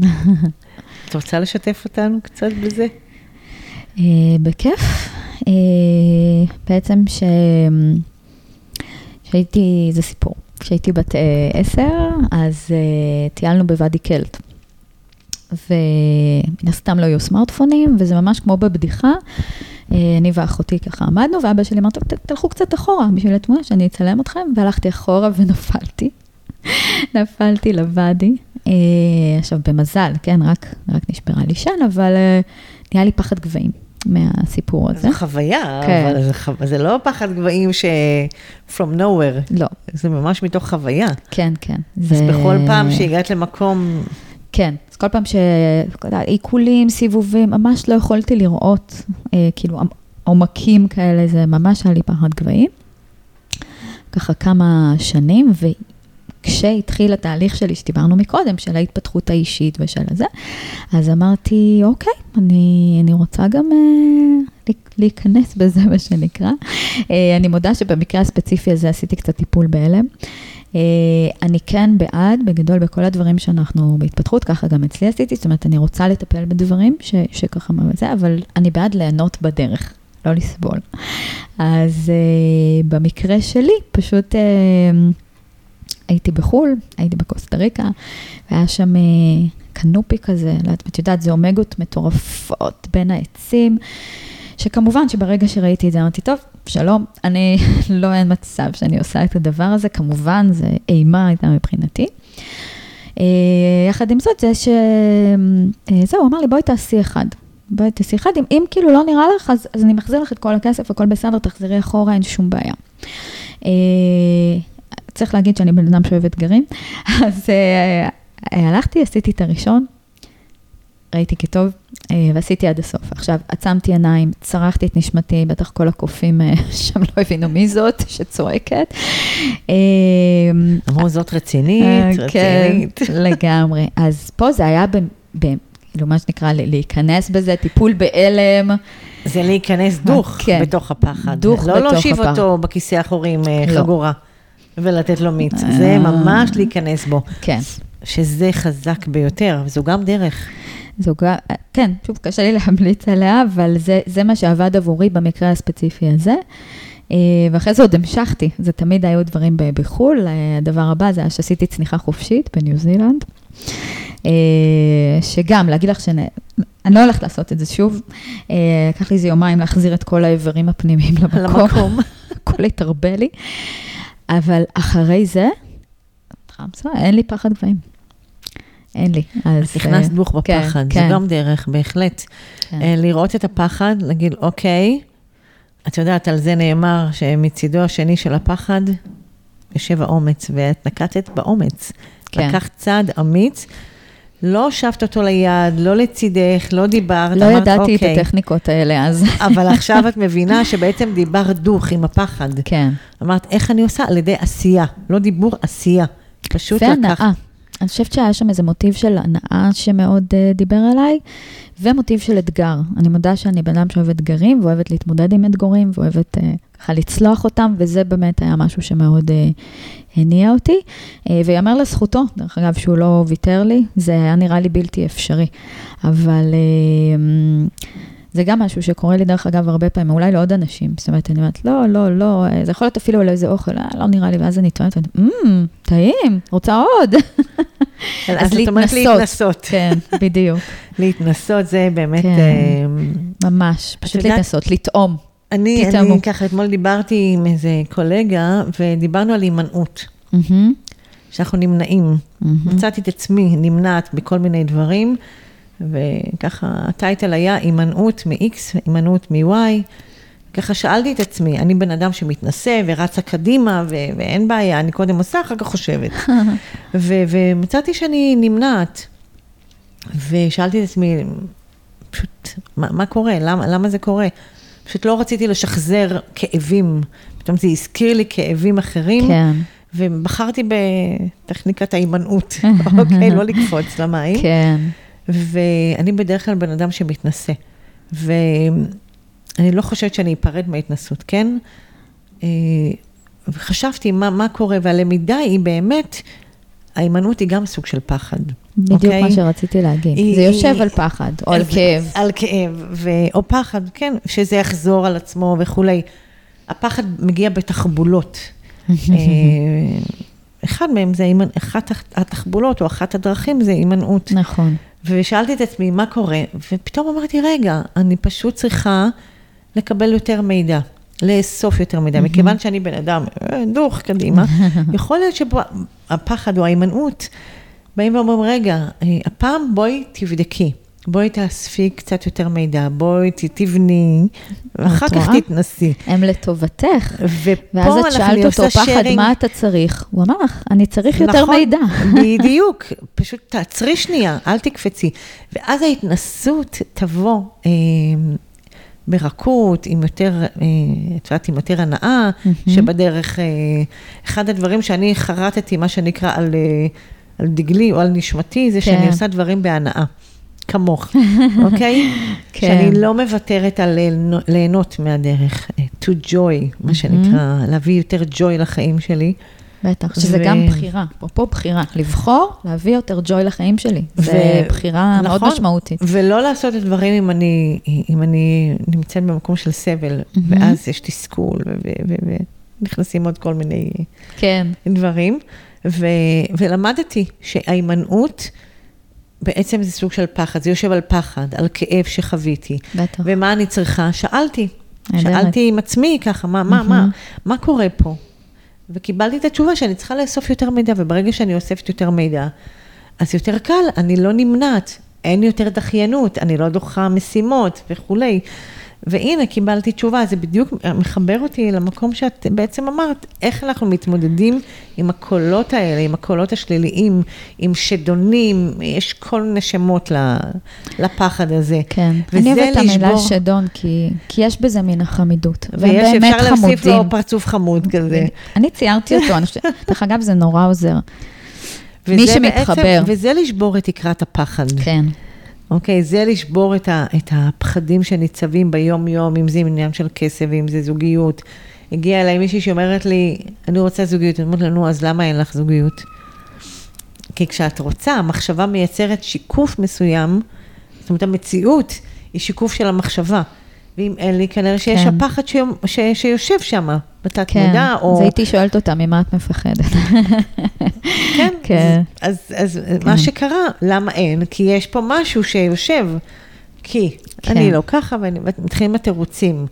את רוצה לשתף אותנו קצת בזה? בכיף. אה, בעצם ש... שהייתי, זה סיפור. כשהייתי בת אה, עשר, אז אה, טיילנו בוואדי קלט. ומן הסתם לא היו סמארטפונים, וזה ממש כמו בבדיחה. אני ואחותי ככה עמדנו, ואבא שלי אמר, תלכו קצת אחורה בשביל התמונה, שאני אצלם אתכם, והלכתי אחורה ונפלתי. נפלתי לוואדי. עכשיו, במזל, כן, רק, רק נשברה לי שן, אבל נהיה לי פחד גבהים מהסיפור הזה. זו חוויה, כן. אבל זה, חו... זה לא פחד גבהים ש... from nowhere, לא, זה ממש מתוך חוויה. כן, כן. אז זה- בכל פעם שהגעת למקום, כן, אז כל פעם ש... אתה יודע, עיקולים, סיבובים, ממש לא יכולתי לראות, אה, כאילו, עומקים כאלה, זה ממש היה לי פחד גבהים. ככה כמה שנים, וכשהתחיל התהליך שלי, שדיברנו מקודם, של ההתפתחות האישית ושל הזה, אז אמרתי, אוקיי, אני, אני רוצה גם אה, להיכנס בזה, מה שנקרא. אה, אני מודה שבמקרה הספציפי הזה עשיתי קצת טיפול בהלם. אה, אני כן בעד, בגדול, בכל הדברים שאנחנו בהתפתחות, ככה גם אצלי עשיתי, זאת אומרת, אני רוצה לטפל בדברים ש, שככה זה, אבל אני בעד ליהנות בדרך, לא לסבול. אז אה, במקרה שלי, פשוט אה, הייתי בחו"ל, הייתי בקוסטה ריקה, והיה שם אה, קנופי כזה, לא יודעת, את יודעת, זה אומגות מטורפות בין העצים. שכמובן שברגע שראיתי את זה אמרתי, טוב, שלום, אני לא אין מצב שאני עושה את הדבר הזה, כמובן, זה אימה הייתה מבחינתי. אה, יחד עם זאת, זה ש... אה, זהו, הוא אמר לי, בואי תעשי אחד. בואי תעשי אחד, אם, אם כאילו לא נראה לך, אז, אז אני מחזיר לך את כל הכסף, הכל בסדר, תחזרי אחורה, אין שום בעיה. צריך להגיד שאני בן אדם שאוהב אתגרים, אז אה, אה, הלכתי, עשיתי את הראשון, ראיתי כטוב, אה, ועשיתי עד הסוף. עכשיו, עצמתי עיניים, צרחתי את נשמתי, בטח כל הקופים שם לא הבינו מי זאת שצועקת. אמרו, זאת רצינית, אה, רצינית. כן, לגמרי. אז פה זה היה, כאילו, מה שנקרא, להיכנס בזה, טיפול בהלם. זה להיכנס דוך כן. בתוך הפחד. דוך לא בתוך להושיב הפחד. אותו בכיסא האחורי עם לא. חגורה ולתת לו מיץ. אה. זה ממש להיכנס בו, כן. שזה חזק ביותר, וזו גם דרך. זו גם, כן, שוב, קשה לי להמליץ עליה, אבל זה, זה מה שעבד עבורי במקרה הספציפי הזה. אה, ואחרי זה עוד המשכתי, זה תמיד היו דברים בחו"ל. אה, הדבר הבא זה היה שעשיתי צניחה חופשית בניו זילנד. שגם, להגיד לך שאני לא הולכת לעשות את זה שוב. לקח לי איזה יומיים להחזיר את כל האיברים הפנימיים למקום. למקום. הכל התערבה לי. אבל אחרי זה, אין לי פחד גבהים. אין לי. אז... נכנס אה, דוך כן, בפחד, זה כן, גם דרך, בהחלט. כן. אה, לראות את הפחד, להגיד, אוקיי, את יודעת, על זה נאמר שמצידו השני של הפחד יושב האומץ, ואת נקטת באומץ. כן. לקחת צעד אמיץ, לא הושבת אותו ליד, לא לצידך, לא דיברת, לא אמרת, ידעתי את אוקיי. הטכניקות האלה אז. אבל עכשיו את מבינה שבעצם דיברת דוך עם הפחד. כן. אמרת, איך אני עושה? על ידי עשייה, לא דיבור, עשייה. פשוט לקחת. והנאה. אני חושבת שהיה שם איזה מוטיב של הנאה שמאוד uh, דיבר אליי, ומוטיב של אתגר. אני מודה שאני בן אדם שאוהב אתגרים, ואוהבת להתמודד עם אתגרים, ואוהבת uh, ככה לצלוח אותם, וזה באמת היה משהו שמאוד uh, הניע אותי. Uh, ויאמר לזכותו, דרך אגב, שהוא לא ויתר לי, זה היה נראה לי בלתי אפשרי. אבל uh, זה גם משהו שקורה לי, דרך אגב, הרבה פעמים, אולי לעוד אנשים. זאת אומרת, אני אומרת, לא, לא, לא, זה יכול להיות אפילו על איזה אוכל, אה, לא נראה לי, ואז אני טוענת, אמ, טעים, רוצה עוד. אז להתנסות. כן, בדיוק, להתנסות זה באמת... כן. אה, ממש, פשוט להתנסות, לטעום. אני, תטעמו. אני ככה, אתמול דיברתי עם איזה קולגה, ודיברנו על הימנעות, מהמם, שאנחנו נמנעים. מהמם. מצאתי את עצמי נמנעת בכל מיני דברים, וככה הטייטל היה הימנעות מ-X, הימנעות מ-Y. ככה שאלתי את עצמי, אני בן אדם שמתנשא ורצה קדימה, ו- ואין בעיה, אני קודם עושה, אחר כך חושבת. ו- ומצאתי שאני נמנעת. ושאלתי את עצמי, פשוט, מה, מה קורה? למה, למה זה קורה? פשוט לא רציתי לשחזר כאבים. פתאום זה הזכיר לי כאבים אחרים. כן. ובחרתי בטכניקת ההימנעות, אוקיי? לא לקפוץ למים. כן. ואני בדרך כלל בן אדם שמתנשא. ואני לא חושבת שאני אפרד מההתנסות, כן? אה, וחשבתי מה, מה קורה, והלמידה היא באמת, ההימנעות היא גם סוג של פחד. בדיוק אוקיי? מה שרציתי להגיד. היא- זה יושב היא- על פחד, או על ו- כאב. על כאב, ו... או פחד, כן, שזה יחזור על עצמו וכולי. הפחד מגיע בתחבולות. אה, אחד מהם זה, אחת התחבולות או אחת הדרכים זה הימנעות. נכון. ושאלתי את עצמי, מה קורה? ופתאום אמרתי, רגע, אני פשוט צריכה לקבל יותר מידע, לאסוף יותר מידע. מכיוון שאני בן אדם אה, דוך קדימה, יכול להיות שהפחד או ההימנעות באים ואומרים, רגע, אה, הפעם בואי תבדקי. בואי תאספי קצת יותר מידע, בואי תבני, ואחר כך? תתנסי. הם לטובתך. ואז את שאלת אותו, פחד, sharing. מה אתה צריך? הוא אמר לך, אני צריך יותר נכון, מידע. בדיוק, פשוט תעצרי שנייה, אל תקפצי. ואז ההתנסות תבוא אה, ברכות, עם יותר, אה, את יודעת, עם יותר הנאה, שבדרך, אה, אחד הדברים שאני חרטתי, מה שנקרא, על, אה, על דגלי או על נשמתי, זה שאני כן. עושה דברים בהנאה. כמוך, אוקיי? כן. שאני לא מוותרת על ליהנו- ליהנות מהדרך, to joy, מה שנקרא, להביא יותר joy לחיים שלי. בטח, שזה ו- גם בחירה, אפרופו בחירה, לבחור להביא יותר ג'וי לחיים שלי. זה ו- בחירה מאוד נכון, משמעותית. ולא לעשות את הדברים אם אני, אם אני נמצאת במקום של סבל, ואז יש תסכול, ו- ו- ו- ונכנסים עוד כל מיני כן, דברים. ו- ולמדתי שההימנעות, בעצם זה סוג של פחד, זה יושב על פחד, על כאב שחוויתי. בטח. ומה אני צריכה? שאלתי. שאלתי עם עצמי ככה, מה, מה, מה, מה קורה פה? וקיבלתי את התשובה שאני צריכה לאסוף יותר מידע, וברגע שאני אוספת יותר מידע, אז יותר קל, אני לא נמנעת, אין יותר דחיינות, אני לא דוחה משימות וכולי. והנה, קיבלתי תשובה, זה בדיוק מחבר אותי למקום שאת בעצם אמרת, איך אנחנו מתמודדים עם הקולות האלה, עם הקולות השליליים, עם שדונים, יש כל מיני שמות לפחד הזה. כן. אני אוהבת את המילה שדון, כי כי יש בזה מן החמידות. והם ויש, באמת אפשר להוסיף חמודים. לו פרצוף חמוד כזה. אני ציירתי אותו, אני חושבת, דרך אגב, זה נורא עוזר. מי בעצם- שמתחבר. וזה לשבור את תקרת הפחד. כן. אוקיי, זה לשבור את, ה, את הפחדים שניצבים ביום-יום, אם זה עניין של כסף, אם זה זוגיות. הגיעה אליי מישהי שאומרת לי, אני רוצה זוגיות. אני אומרת לה, נו, אז למה אין לך זוגיות? כי כשאת רוצה, המחשבה מייצרת שיקוף מסוים, זאת אומרת, המציאות היא שיקוף של המחשבה. ואם אין לי, כנראה שיש כן. הפחד ש, ש, שיושב שם, בתת כן, מודע, או... אז הייתי שואלת אותה, ממה את מפחדת? כן, כן. אז, אז, אז מה שקרה, למה אין? כי יש פה משהו שיושב. כי כן. אני לא ככה, ואני- ומתחילים התירוצים.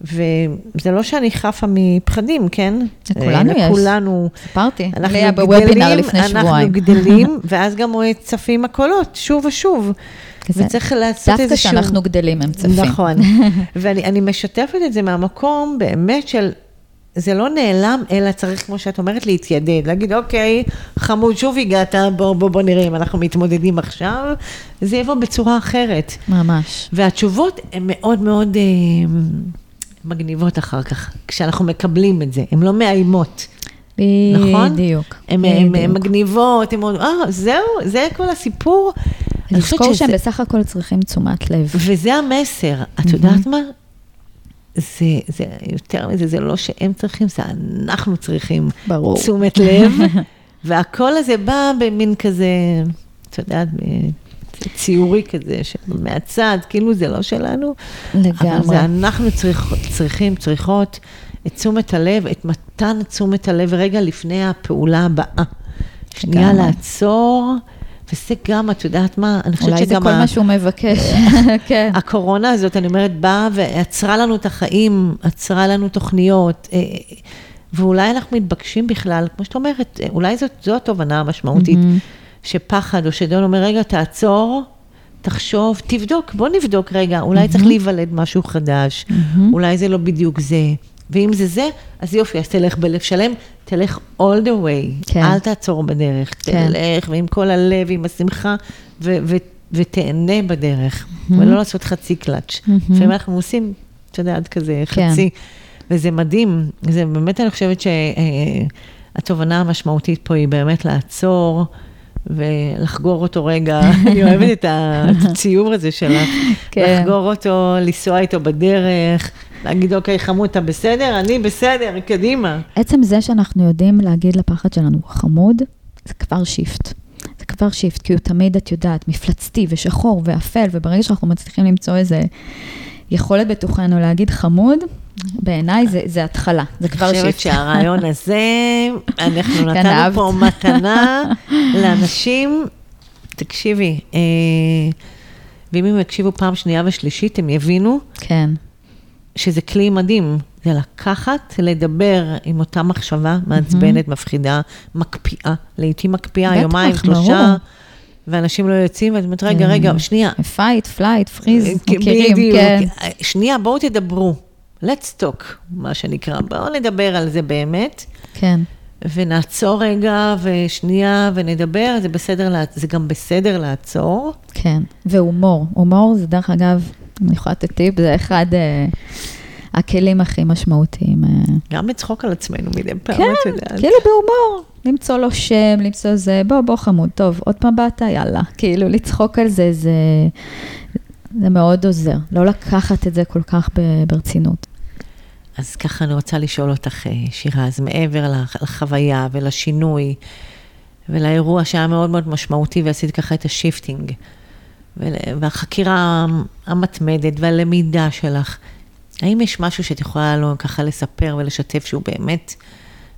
וזה לא שאני חפה מפחדים, כן? לכולנו יש. לכולנו. סיפרתי, בוובינר גדלים, לפני שבועיים. אנחנו גדלים, ואז גם צפים הקולות, שוב ושוב. כזה, וצריך לעשות דווקא איזשהו... כשאנחנו גדלים הם צפים. נכון. ואני אני משתפת את זה מהמקום באמת של, זה לא נעלם, אלא צריך, כמו שאת אומרת, להתיידד. להגיד, אוקיי, חמוד, שוב הגעת, בוא, בוא, בוא נראה אם אנחנו מתמודדים עכשיו. זה יבוא בצורה אחרת. ממש. והתשובות הן מאוד מאוד אה, מגניבות אחר כך, כשאנחנו מקבלים את זה, הן לא מאיימות. נכון? בדיוק. הן בדיוק. מגניבות, הן אומרות, אה, זהו, זה כל הסיפור. אני חושבת לזכור שהם בסך הכל צריכים תשומת לב. וזה המסר. את יודעת מה? זה, זה יותר מזה, זה לא שהם צריכים, זה אנחנו צריכים ברור. תשומת לב. והקול הזה בא במין כזה, את יודעת, ציורי כזה, מהצד, כאילו זה לא שלנו. אבל לגמרי. זה אנחנו צריך, צריכים, צריכות את תשומת הלב, את מתן תשומת הלב רגע לפני הפעולה הבאה. שנייה. לעצור, וזה גם, את יודעת מה, אני חושבת אולי זה שגם... כל ה- מה שהוא מבקש. כן. הקורונה הזאת, אני אומרת, באה ועצרה לנו את החיים, עצרה לנו תוכניות, אה, ואולי אנחנו מתבקשים בכלל, כמו שאת אומרת, אה, אולי זאת, זו התובנה המשמעותית, שפחד או שדון אומר, רגע, תעצור, תחשוב, תבדוק, בוא נבדוק רגע, אולי צריך להיוולד משהו חדש, אולי זה לא בדיוק זה. ואם זה זה, אז יופי, אז תלך בלב שלם, תלך all the way, כן. אל תעצור בדרך, כן. תלך, ועם כל הלב, עם השמחה, ו- ו- ותהנה בדרך, ולא לעשות חצי קלאץ'. לפעמים אנחנו עושים את יודעת, כזה כן. חצי. וזה מדהים, זה באמת, אני חושבת שהתובנה המשמעותית פה היא באמת לעצור. ולחגור אותו רגע, אני אוהבת את הציור הזה שלך, כן. לחגור אותו, לנסוע איתו בדרך, להגיד, אוקיי, חמוד, אתה בסדר? אני בסדר, קדימה. עצם זה שאנחנו יודעים להגיד לפחד שלנו חמוד, זה כבר shift. זה כבר shift, כי הוא תמיד, את יודעת, מפלצתי ושחור ואפל, וברגע שאנחנו מצליחים למצוא איזה יכולת בתוכנו להגיד חמוד, בעיניי זה, זה התחלה, זה כבר אני שיפט. חושבת שהרעיון הזה, אנחנו נתנו. פה מתנה לאנשים. תקשיבי, אה, ואם הם יקשיבו פעם שנייה ושלישית, הם יבינו כן, שזה כלי מדהים. זה לקחת, לדבר עם אותה מחשבה מעצבנת, מפחידה, מקפיאה, לעיתים מקפיאה, יומיים. שלושה, ואנשים לא יוצאים, ואת אומרת, רגע, רגע, שנייה. fight, flight, freeze, מכירים, בדיוק. כן. שנייה, בואו תדברו. let's talk, מה שנקרא. בואו נדבר על זה באמת, כן, ונעצור רגע, ושנייה, ונדבר, זה בסדר, זה גם בסדר לעצור. כן. והומור, הומור זה דרך אגב, אני יכולה לתת טיפ, זה אחד אה, הכלים הכי משמעותיים. אה. גם לצחוק על עצמנו מדי פעם, כן, את יודעת. כאילו בהומור, למצוא לו שם, למצוא זה, בוא, בוא חמוד, טוב, עוד פעם באת, יאללה. כאילו, לצחוק על זה, זה, זה מאוד עוזר. לא לקחת את זה כל כך ברצינות. אז ככה אני רוצה לשאול אותך, אה, שירז, אז מעבר לח- לחוויה ולשינוי ולאירוע שהיה מאוד מאוד משמעותי ועשית ככה את ה shifting, והחקירה המתמדת והלמידה שלך, האם יש משהו שאת יכולה לו ככה לספר ולשתף שהוא באמת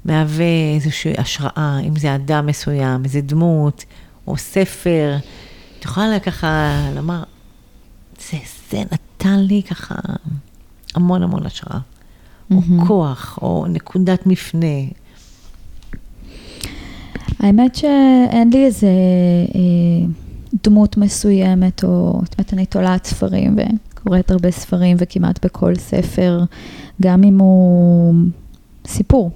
מהווה איזושהי השראה, אם זה אדם מסוים, איזה דמות, או ספר, את יכולה ככה לומר, זה, זה נתן לי ככה המון המון השראה. או מהמם. כוח, או נקודת מפנה. האמת שאין לי איזה אה, דמות מסוימת, או זאת אומרת, אני תולעת ספרים וקוראת הרבה ספרים, וכמעט בכל ספר, גם אם הוא סיפור.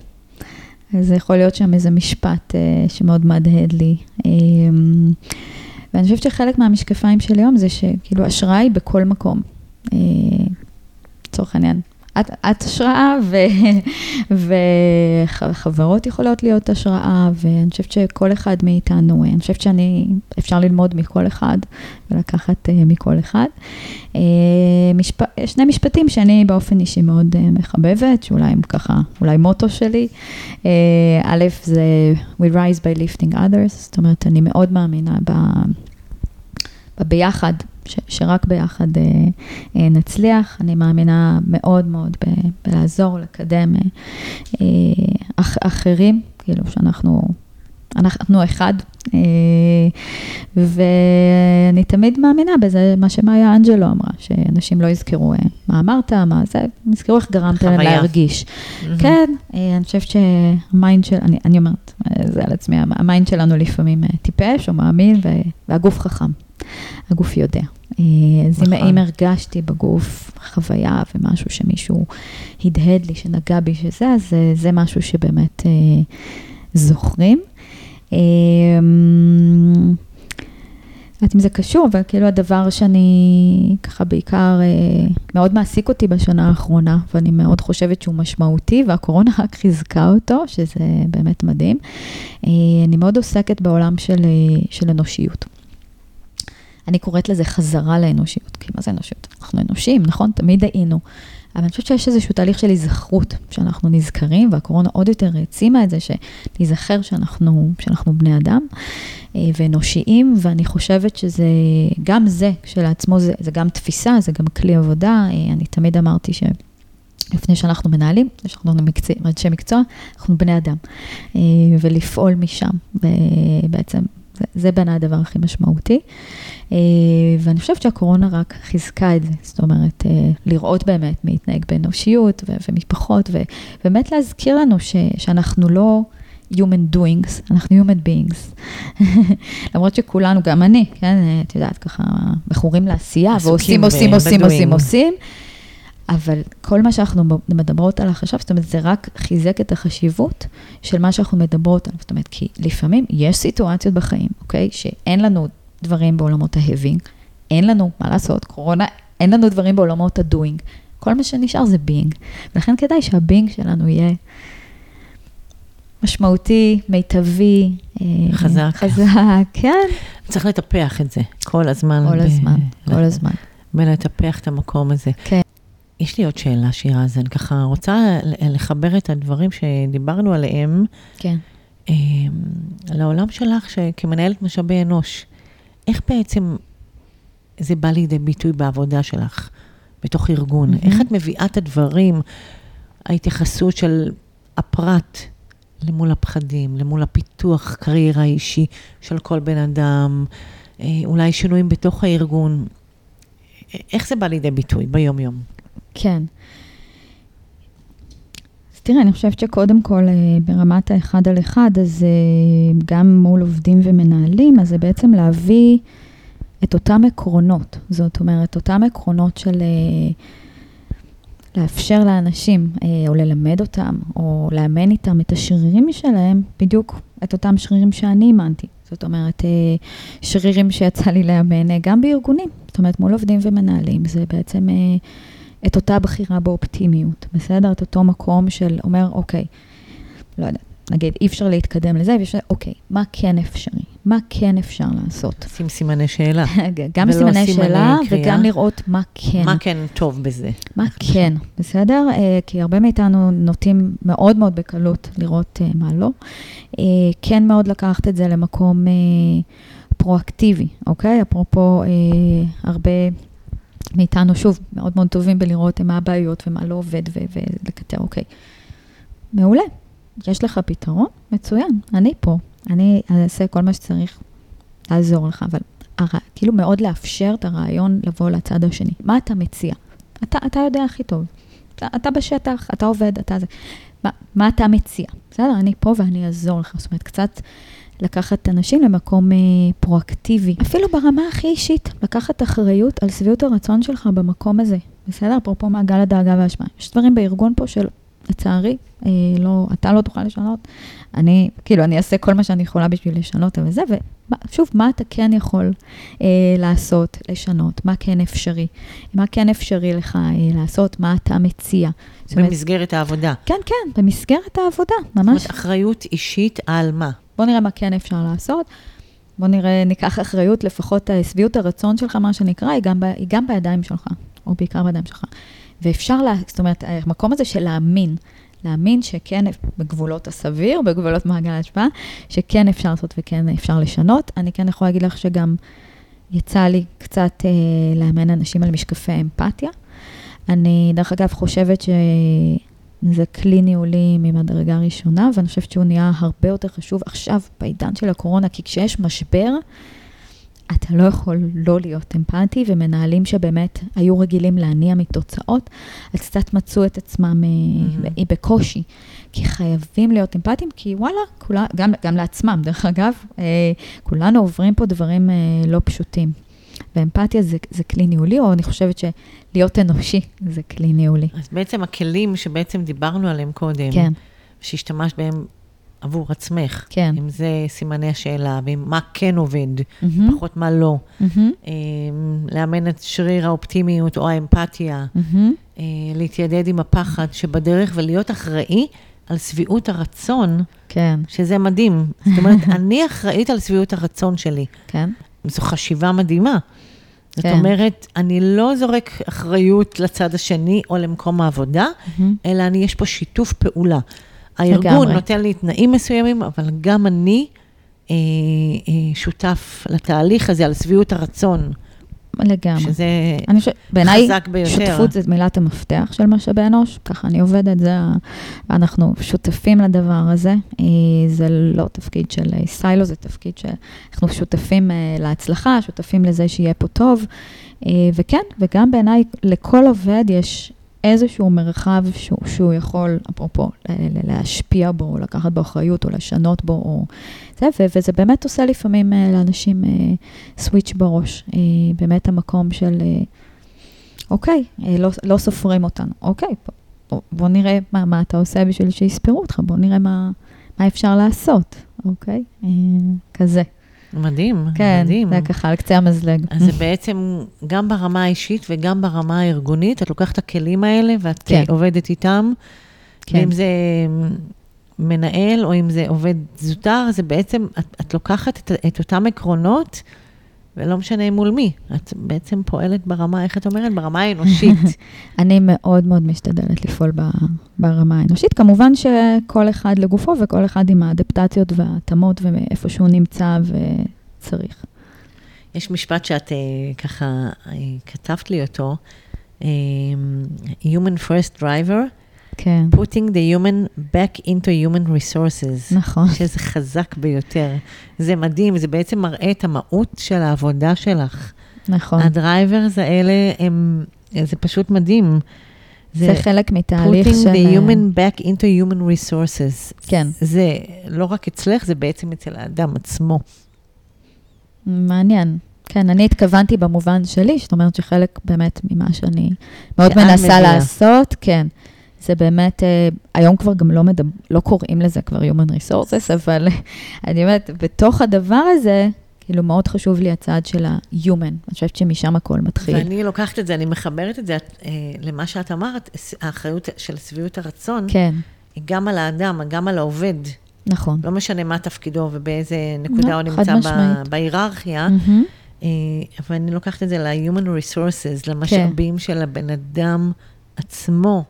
אז יכול להיות שם איזה משפט אה, שמאוד מהדהד לי. אה, ואני חושבת שחלק מהמשקפיים של היום זה שכאילו השראה היא בכל מקום. אה, לצורך העניין, את, את השראה, וחברות יכולות להיות השראה, ואני חושבת שכל אחד מאיתנו, אני חושבת שאני, אפשר ללמוד מכל אחד ולקחת uh, מכל אחד. Uh, משפ, שני משפטים שאני באופן אישי מאוד uh, מחבבת, שאולי הם ככה, אולי מוטו שלי. א', זה We rise by lifting others, זאת אומרת, אני מאוד מאמינה ב... בביחד, ש, שרק ביחד אה, אה, נצליח. אני מאמינה מאוד מאוד ב, בלעזור, לקדם אה, אח, אחרים, כאילו שאנחנו אנחנו אחד. ואני תמיד מאמינה בזה, מה שמאיה אנג'לו אמרה, שאנשים לא יזכרו מה אמרת, מה זה, יזכרו איך גרמת להם. להרגיש. כן, אה, אני חושבת שה mind של, אני, אני אומרת, זה על עצמי, ה mind שלנו לפעמים טיפש או מאמין, והגוף חכם. הגוף יודע. אה, אז אם, נכון. אם הרגשתי בגוף חוויה ומשהו שמישהו הדהד לי, שנגע בי שזה, אז אה, זה משהו שבאמת אה, זוכרים. אה, לא יודעת אם זה קשור, אבל כאילו הדבר שאני ככה בעיקר אה, מאוד מעסיק אותי בשנה האחרונה, ואני מאוד חושבת שהוא משמעותי, והקורונה רק חיזקה אותו, שזה באמת מדהים. אה, אני מאוד עוסקת בעולם של, אה, של אנושיות. אני קוראת לזה חזרה לאנושיות, כי מה זה אנושיות? אנחנו אנושים, נכון? תמיד היינו. אבל אני חושבת שיש איזשהו תהליך של היזכרות, שאנחנו נזכרים, והקורונה עוד יותר העצימה את זה, שנזכר שאנחנו, שאנחנו בני אדם אה, ואנושיים, ואני חושבת שזה, גם זה כשלעצמו, זה, זה גם תפיסה, זה גם כלי עבודה. אה, אני תמיד אמרתי ש... לפני שאנחנו מנהלים, לפני שאנחנו מקצוע, אנשי מקצוע, אנחנו בני אדם. אה, ולפעול משם, ובעצם זה, זה בעיניי הדבר הכי משמעותי. אה, ואני חושבת שהקורונה רק חיזקה את זה, זאת אומרת, אה, לראות באמת מי יתנהג באנושיות ו- ומשפחות, ובאמת להזכיר לנו ש- שאנחנו לא human doings, אנחנו human beings. למרות שכולנו, גם אני, כן, אה, את יודעת, ככה, מכורים לעשייה, ועושים, עושים, עושים, בדואים. עושים, עושים. אבל כל מה שאנחנו מדברות עליו עכשיו, זאת אומרת, זה רק חיזק את החשיבות של מה שאנחנו מדברות עליו. זאת אומרת, כי לפעמים יש סיטואציות בחיים, אוקיי, שאין לנו דברים בעולמות ההבינג, אין לנו, מה לעשות, קורונה, אין לנו דברים בעולמות הדוינג. כל מה שנשאר זה בינג. ולכן כדאי שהבינג שלנו יהיה משמעותי, מיטבי. אה, חזק. חזק, כן. צריך לטפח את זה כל הזמן. כל ב- הזמן, ל- כל הזמן. ולטפח את המקום הזה. כן. יש לי עוד שאלה, שירה, אז אני ככה רוצה לחבר את הדברים שדיברנו עליהם כן. אה, לעולם שלך ש- כמנהלת משאבי אנוש. איך בעצם זה בא לידי ביטוי בעבודה שלך, בתוך ארגון? מהמם. איך את מביאה את הדברים, ההתייחסות של הפרט למול הפחדים, למול הפיתוח קריירה אישי של כל בן אדם, אה, אולי שינויים בתוך הארגון? איך זה בא לידי ביטוי ביום-יום? כן. אז תראה, אני חושבת שקודם כל, אה, ברמת האחד על אחד, אז אה, גם מול עובדים ומנהלים, אז זה בעצם להביא את אותם עקרונות. זאת אומרת, אותם עקרונות של אה, לאפשר לאנשים, או ללמד אותם, או לאמן איתם את השרירים שלהם, בדיוק את אותם שרירים שאני אימנתי. זאת אומרת, שרירים שיצא לי לאמן גם בארגונים. זאת אומרת, מול עובדים ומנהלים, זה בעצם... את אותה בחירה באופטימיות, בסדר? את אותו מקום של אומר, אוקיי, לא יודעת, נגיד, אי אפשר להתקדם לזה, ואפשר, אוקיי, מה כן אפשרי? מה כן אפשר לעשות? שים סימני שאלה. גם ולא סימני שאלה, קריאה. וגם לראות מה כן. מה כן טוב בזה? מה כן, בסדר? אה, כי הרבה מאיתנו נוטים מאוד מאוד בקלות לראות אה, מה לא. אה, כן מאוד לקחת את זה למקום פרואקטיבי, אוקיי? אפרופו, הרבה מאיתנו, שוב, מאוד מאוד טובים בלראות מה הבעיות ומה לא עובד ולקטר, אוקיי. מעולה, יש לך פתרון? מצוין, אני פה. אני אעשה כל מה שצריך לעזור לך, אבל הר... כאילו מאוד לאפשר את הרעיון לבוא לצד השני. מה אתה מציע? אתה, אתה יודע הכי טוב. אתה, אתה בשטח, אתה עובד, אתה זה. מה, מה אתה מציע? בסדר, אני פה ואני אעזור לך. זאת אומרת, קצת לקחת אנשים למקום אה, פרואקטיבי. אפילו ברמה הכי אישית, לקחת אחריות על שביעות הרצון שלך במקום הזה. בסדר? אפרופו מעגל הדאגה והאשמה. יש דברים בארגון פה של, לצערי, אה, לא, אתה לא תוכל לשנות. אני, כאילו, אני אעשה כל מה שאני יכולה בשביל לשנות וזה, ושוב, מה אתה כן יכול אה, לעשות, לשנות, מה כן אפשרי, מה כן אפשרי לך אה, לעשות, מה אתה מציע. זאת אומרת, במסגרת העבודה. כן, כן, במסגרת העבודה, זאת ממש. אומרת, אחריות אישית על מה? בוא נראה מה כן אפשר לעשות. בוא נראה, ניקח אחריות, לפחות אה, שביעות הרצון שלך, מה שנקרא, היא גם, ב, היא גם בידיים שלך, או בעיקר בידיים שלך. ואפשר, לה, זאת אומרת, המקום הזה של להאמין, להאמין שכן, בגבולות הסביר, בגבולות מעגל ההשפעה, שכן אפשר לעשות וכן אפשר לשנות. אני כן יכולה להגיד לך שגם יצא לי קצת אה, לאמן אנשים על משקפי אמפתיה. אני, דרך אגב, חושבת שזה כלי ניהולי ממדרגה ראשונה, ואני חושבת שהוא נהיה הרבה יותר חשוב עכשיו, בעידן של הקורונה, כי כשיש משבר, אתה לא יכול לא להיות אמפתי, ומנהלים שבאמת היו רגילים להניע מתוצאות, אז קצת מצאו את עצמם mm-hmm. בקושי. כי חייבים להיות אמפתיים, כי וואלה, כולה, גם, גם לעצמם, דרך אגב, אה, כולנו עוברים פה דברים אה, לא פשוטים. ואמפתיה זה, זה כלי ניהולי, או אני חושבת שלהיות אנושי זה כלי ניהולי. אז בעצם הכלים שבעצם דיברנו עליהם קודם, כן, שהשתמשת בהם עבור עצמך, כן. אם זה סימני השאלה, ועם מה כן עובד, מהמם, פחות מה לא, מהמם, אה, לאמן את שריר האופטימיות או האמפתיה, מהמם. אה, להתיידד עם הפחד שבדרך ולהיות אחראי על שביעות הרצון, כן, שזה מדהים. זאת אומרת, אני אחראית על שביעות הרצון שלי. כן, זו חשיבה מדהימה. זאת כן. אומרת, אני לא זורק אחריות לצד השני או למקום העבודה, מהמם. אלא אני, יש פה שיתוף פעולה. הארגון לגמרי. נותן לי תנאים מסוימים, אבל גם אני אה, אה, שותף לתהליך הזה על שביעות הרצון, לגמרי. שזה בעיניי, חזק ביותר. שותפות זה מילת המפתח של משאבי אנוש, ככה אני עובדת, זה, ה- אנחנו שותפים לדבר הזה. אה, זה לא תפקיד של אה, סיילו, זה תפקיד שאנחנו שותפים אה, להצלחה, שותפים לזה שיהיה פה טוב. וכן, וגם בעיניי, לכל עובד יש איזשהו מרחב שהוא, שהוא יכול, אפרופו, להשפיע בו, או לקחת בו אחריות, או לשנות בו, או זה, ו- וזה באמת עושה לפעמים אה, לאנשים אה, סוויץ' בראש. אה, באמת המקום של, אוקיי, לא, לא סופרים אותנו, אוקיי, בוא, בוא נראה מה, מה אתה עושה בשביל שיספרו אותך, בוא נראה מה, מה אפשר לעשות, אוקיי? כזה. מדהים, כן, מדהים. זה ככה על קצה המזלג. אז זה בעצם גם ברמה האישית וגם ברמה הארגונית, את לוקחת את הכלים האלה ואת כן. כן. עובדת איתם. כן. כן. ואם זה מנהל או אם זה עובד זוטר, זה בעצם, את, את לוקחת את, את אותם עקרונות, ולא משנה מול מי. את בעצם פועלת ברמה, איך את אומרת? ברמה האנושית. אני מאוד מאוד משתדלת לפעול ברמה האנושית. כמובן שכל אחד לגופו וכל אחד עם האדפטציות וההתאמות ואיפה שהוא נמצא וצריך. יש משפט שאת אה, ככה אה, כתבת לי אותו, אה, Human First Driver, כן, putting the human back into human resources. נכון. שזה חזק ביותר. זה מדהים, זה בעצם מראה את המהות של העבודה שלך. נכון. ה drivers האלה הם, זה פשוט מדהים. זה חלק מתהליך putting של... the human back into human resources. כן, זה לא רק אצלך, זה בעצם אצל האדם עצמו. מעניין. כן, אני התכוונתי במובן שלי, זאת אומרת שחלק באמת ממה שאני מאוד מנסה מביאה. לעשות, כן. זה באמת, אה, היום כבר גם לא, מדבר, לא קוראים לזה כבר Human Resources, אבל אני אומרת, בתוך הדבר הזה, כאילו מאוד חשוב לי הצעד של ה-Human. אני חושבת שמשם הכל מתחיל. ואני לוקחת את זה, אני מחברת את זה אה, למה שאת אמרת, האחריות של שביעות הרצון, כן, היא גם על האדם, גם על העובד. נכון. לא משנה מה תפקידו ובאיזה נקודה לא, הוא נמצא ב-. בהיררכיה. אה, אבל אני לוקחת את זה ל-human resources, למשאבים כן. של הבן אדם עצמו,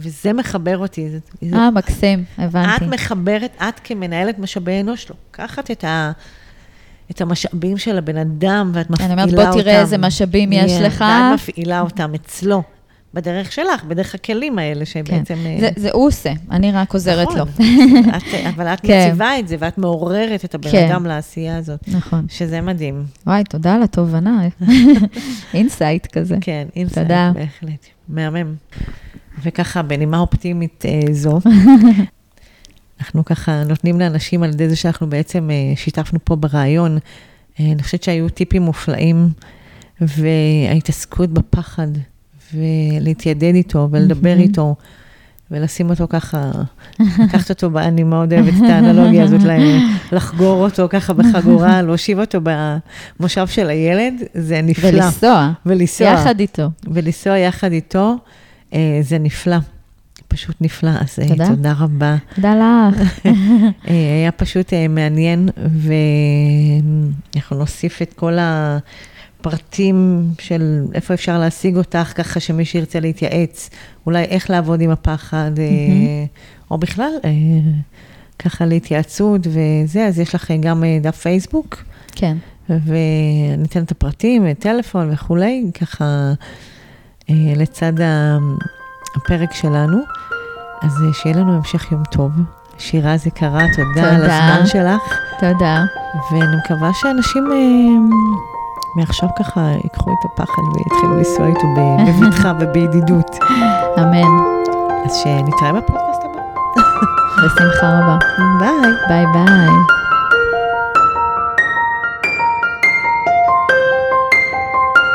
וזה מחבר אותי. אה, מקסים, את הבנתי. מחברת, את כמנהלת משאבי אנוש, לוקחת את, ה, את המשאבים של הבן אדם, ואת מפעילה אני אותם. אומרת, בוא תראה איזה משאבים יש לך. ואת מפעילה אותם אצלו, בדרך שלך, בדרך הכלים האלה, כן, שבעצם... אה, זה, זה הוא עושה, אני רק עוזרת לו. נכון, את, אבל את כן. מציבה את זה, ואת מעוררת את הבן כן. אדם לעשייה הזאת, נכון. שזה מדהים. וואי, תודה על התובנה. insight כזה. כן, insight. בהחלט. מהמם. וככה, בנימה אופטימית אה, זו, אנחנו ככה נותנים לאנשים על ידי זה שאנחנו בעצם אה, שיתפנו פה ברעיון. אה, אני חושבת שהיו טיפים מופלאים, וההתעסקות בפחד, ולהתיידד איתו, ולדבר. איתו, ולשים אותו ככה, לקחת אותו, אני מאוד אוהבת את האנלוגיה הזאת, לחגור אותו ככה בחגורה, להושיב אותו במושב של הילד, זה נפלא. ולנסוע, ולנסוע. יחד איתו. ולנסוע יחד איתו, זה נפלא. פשוט נפלא. אז אה, תודה. תודה רבה. תודה לך. אה, היה פשוט אה, מעניין, ואנחנו נוסיף את כל הפרטים של איפה אפשר להשיג אותך, ככה שמי שירצה להתייעץ, אולי איך לעבוד עם הפחד, אה. או בכלל, אה, ככה להתייעצות וזה, אז יש לך אה, גם אה, דף פייסבוק. כן. וניתן את הפרטים, טלפון וכולי, ככה אה, לצד ה- הפרק שלנו. אז אה, שיהיה לנו המשך יום טוב. שירז היקרה, תודה על תודה. הזמן שלך, תודה. ואני מקווה שאנשים אה, מעכשיו ככה ייקחו את הפחד ויתחילו לנסוע איתו בבטחה ובידידות. אמן. אז שנתראה בפודקאסט הבא. בשמחה רבה. ביי. ביי ביי.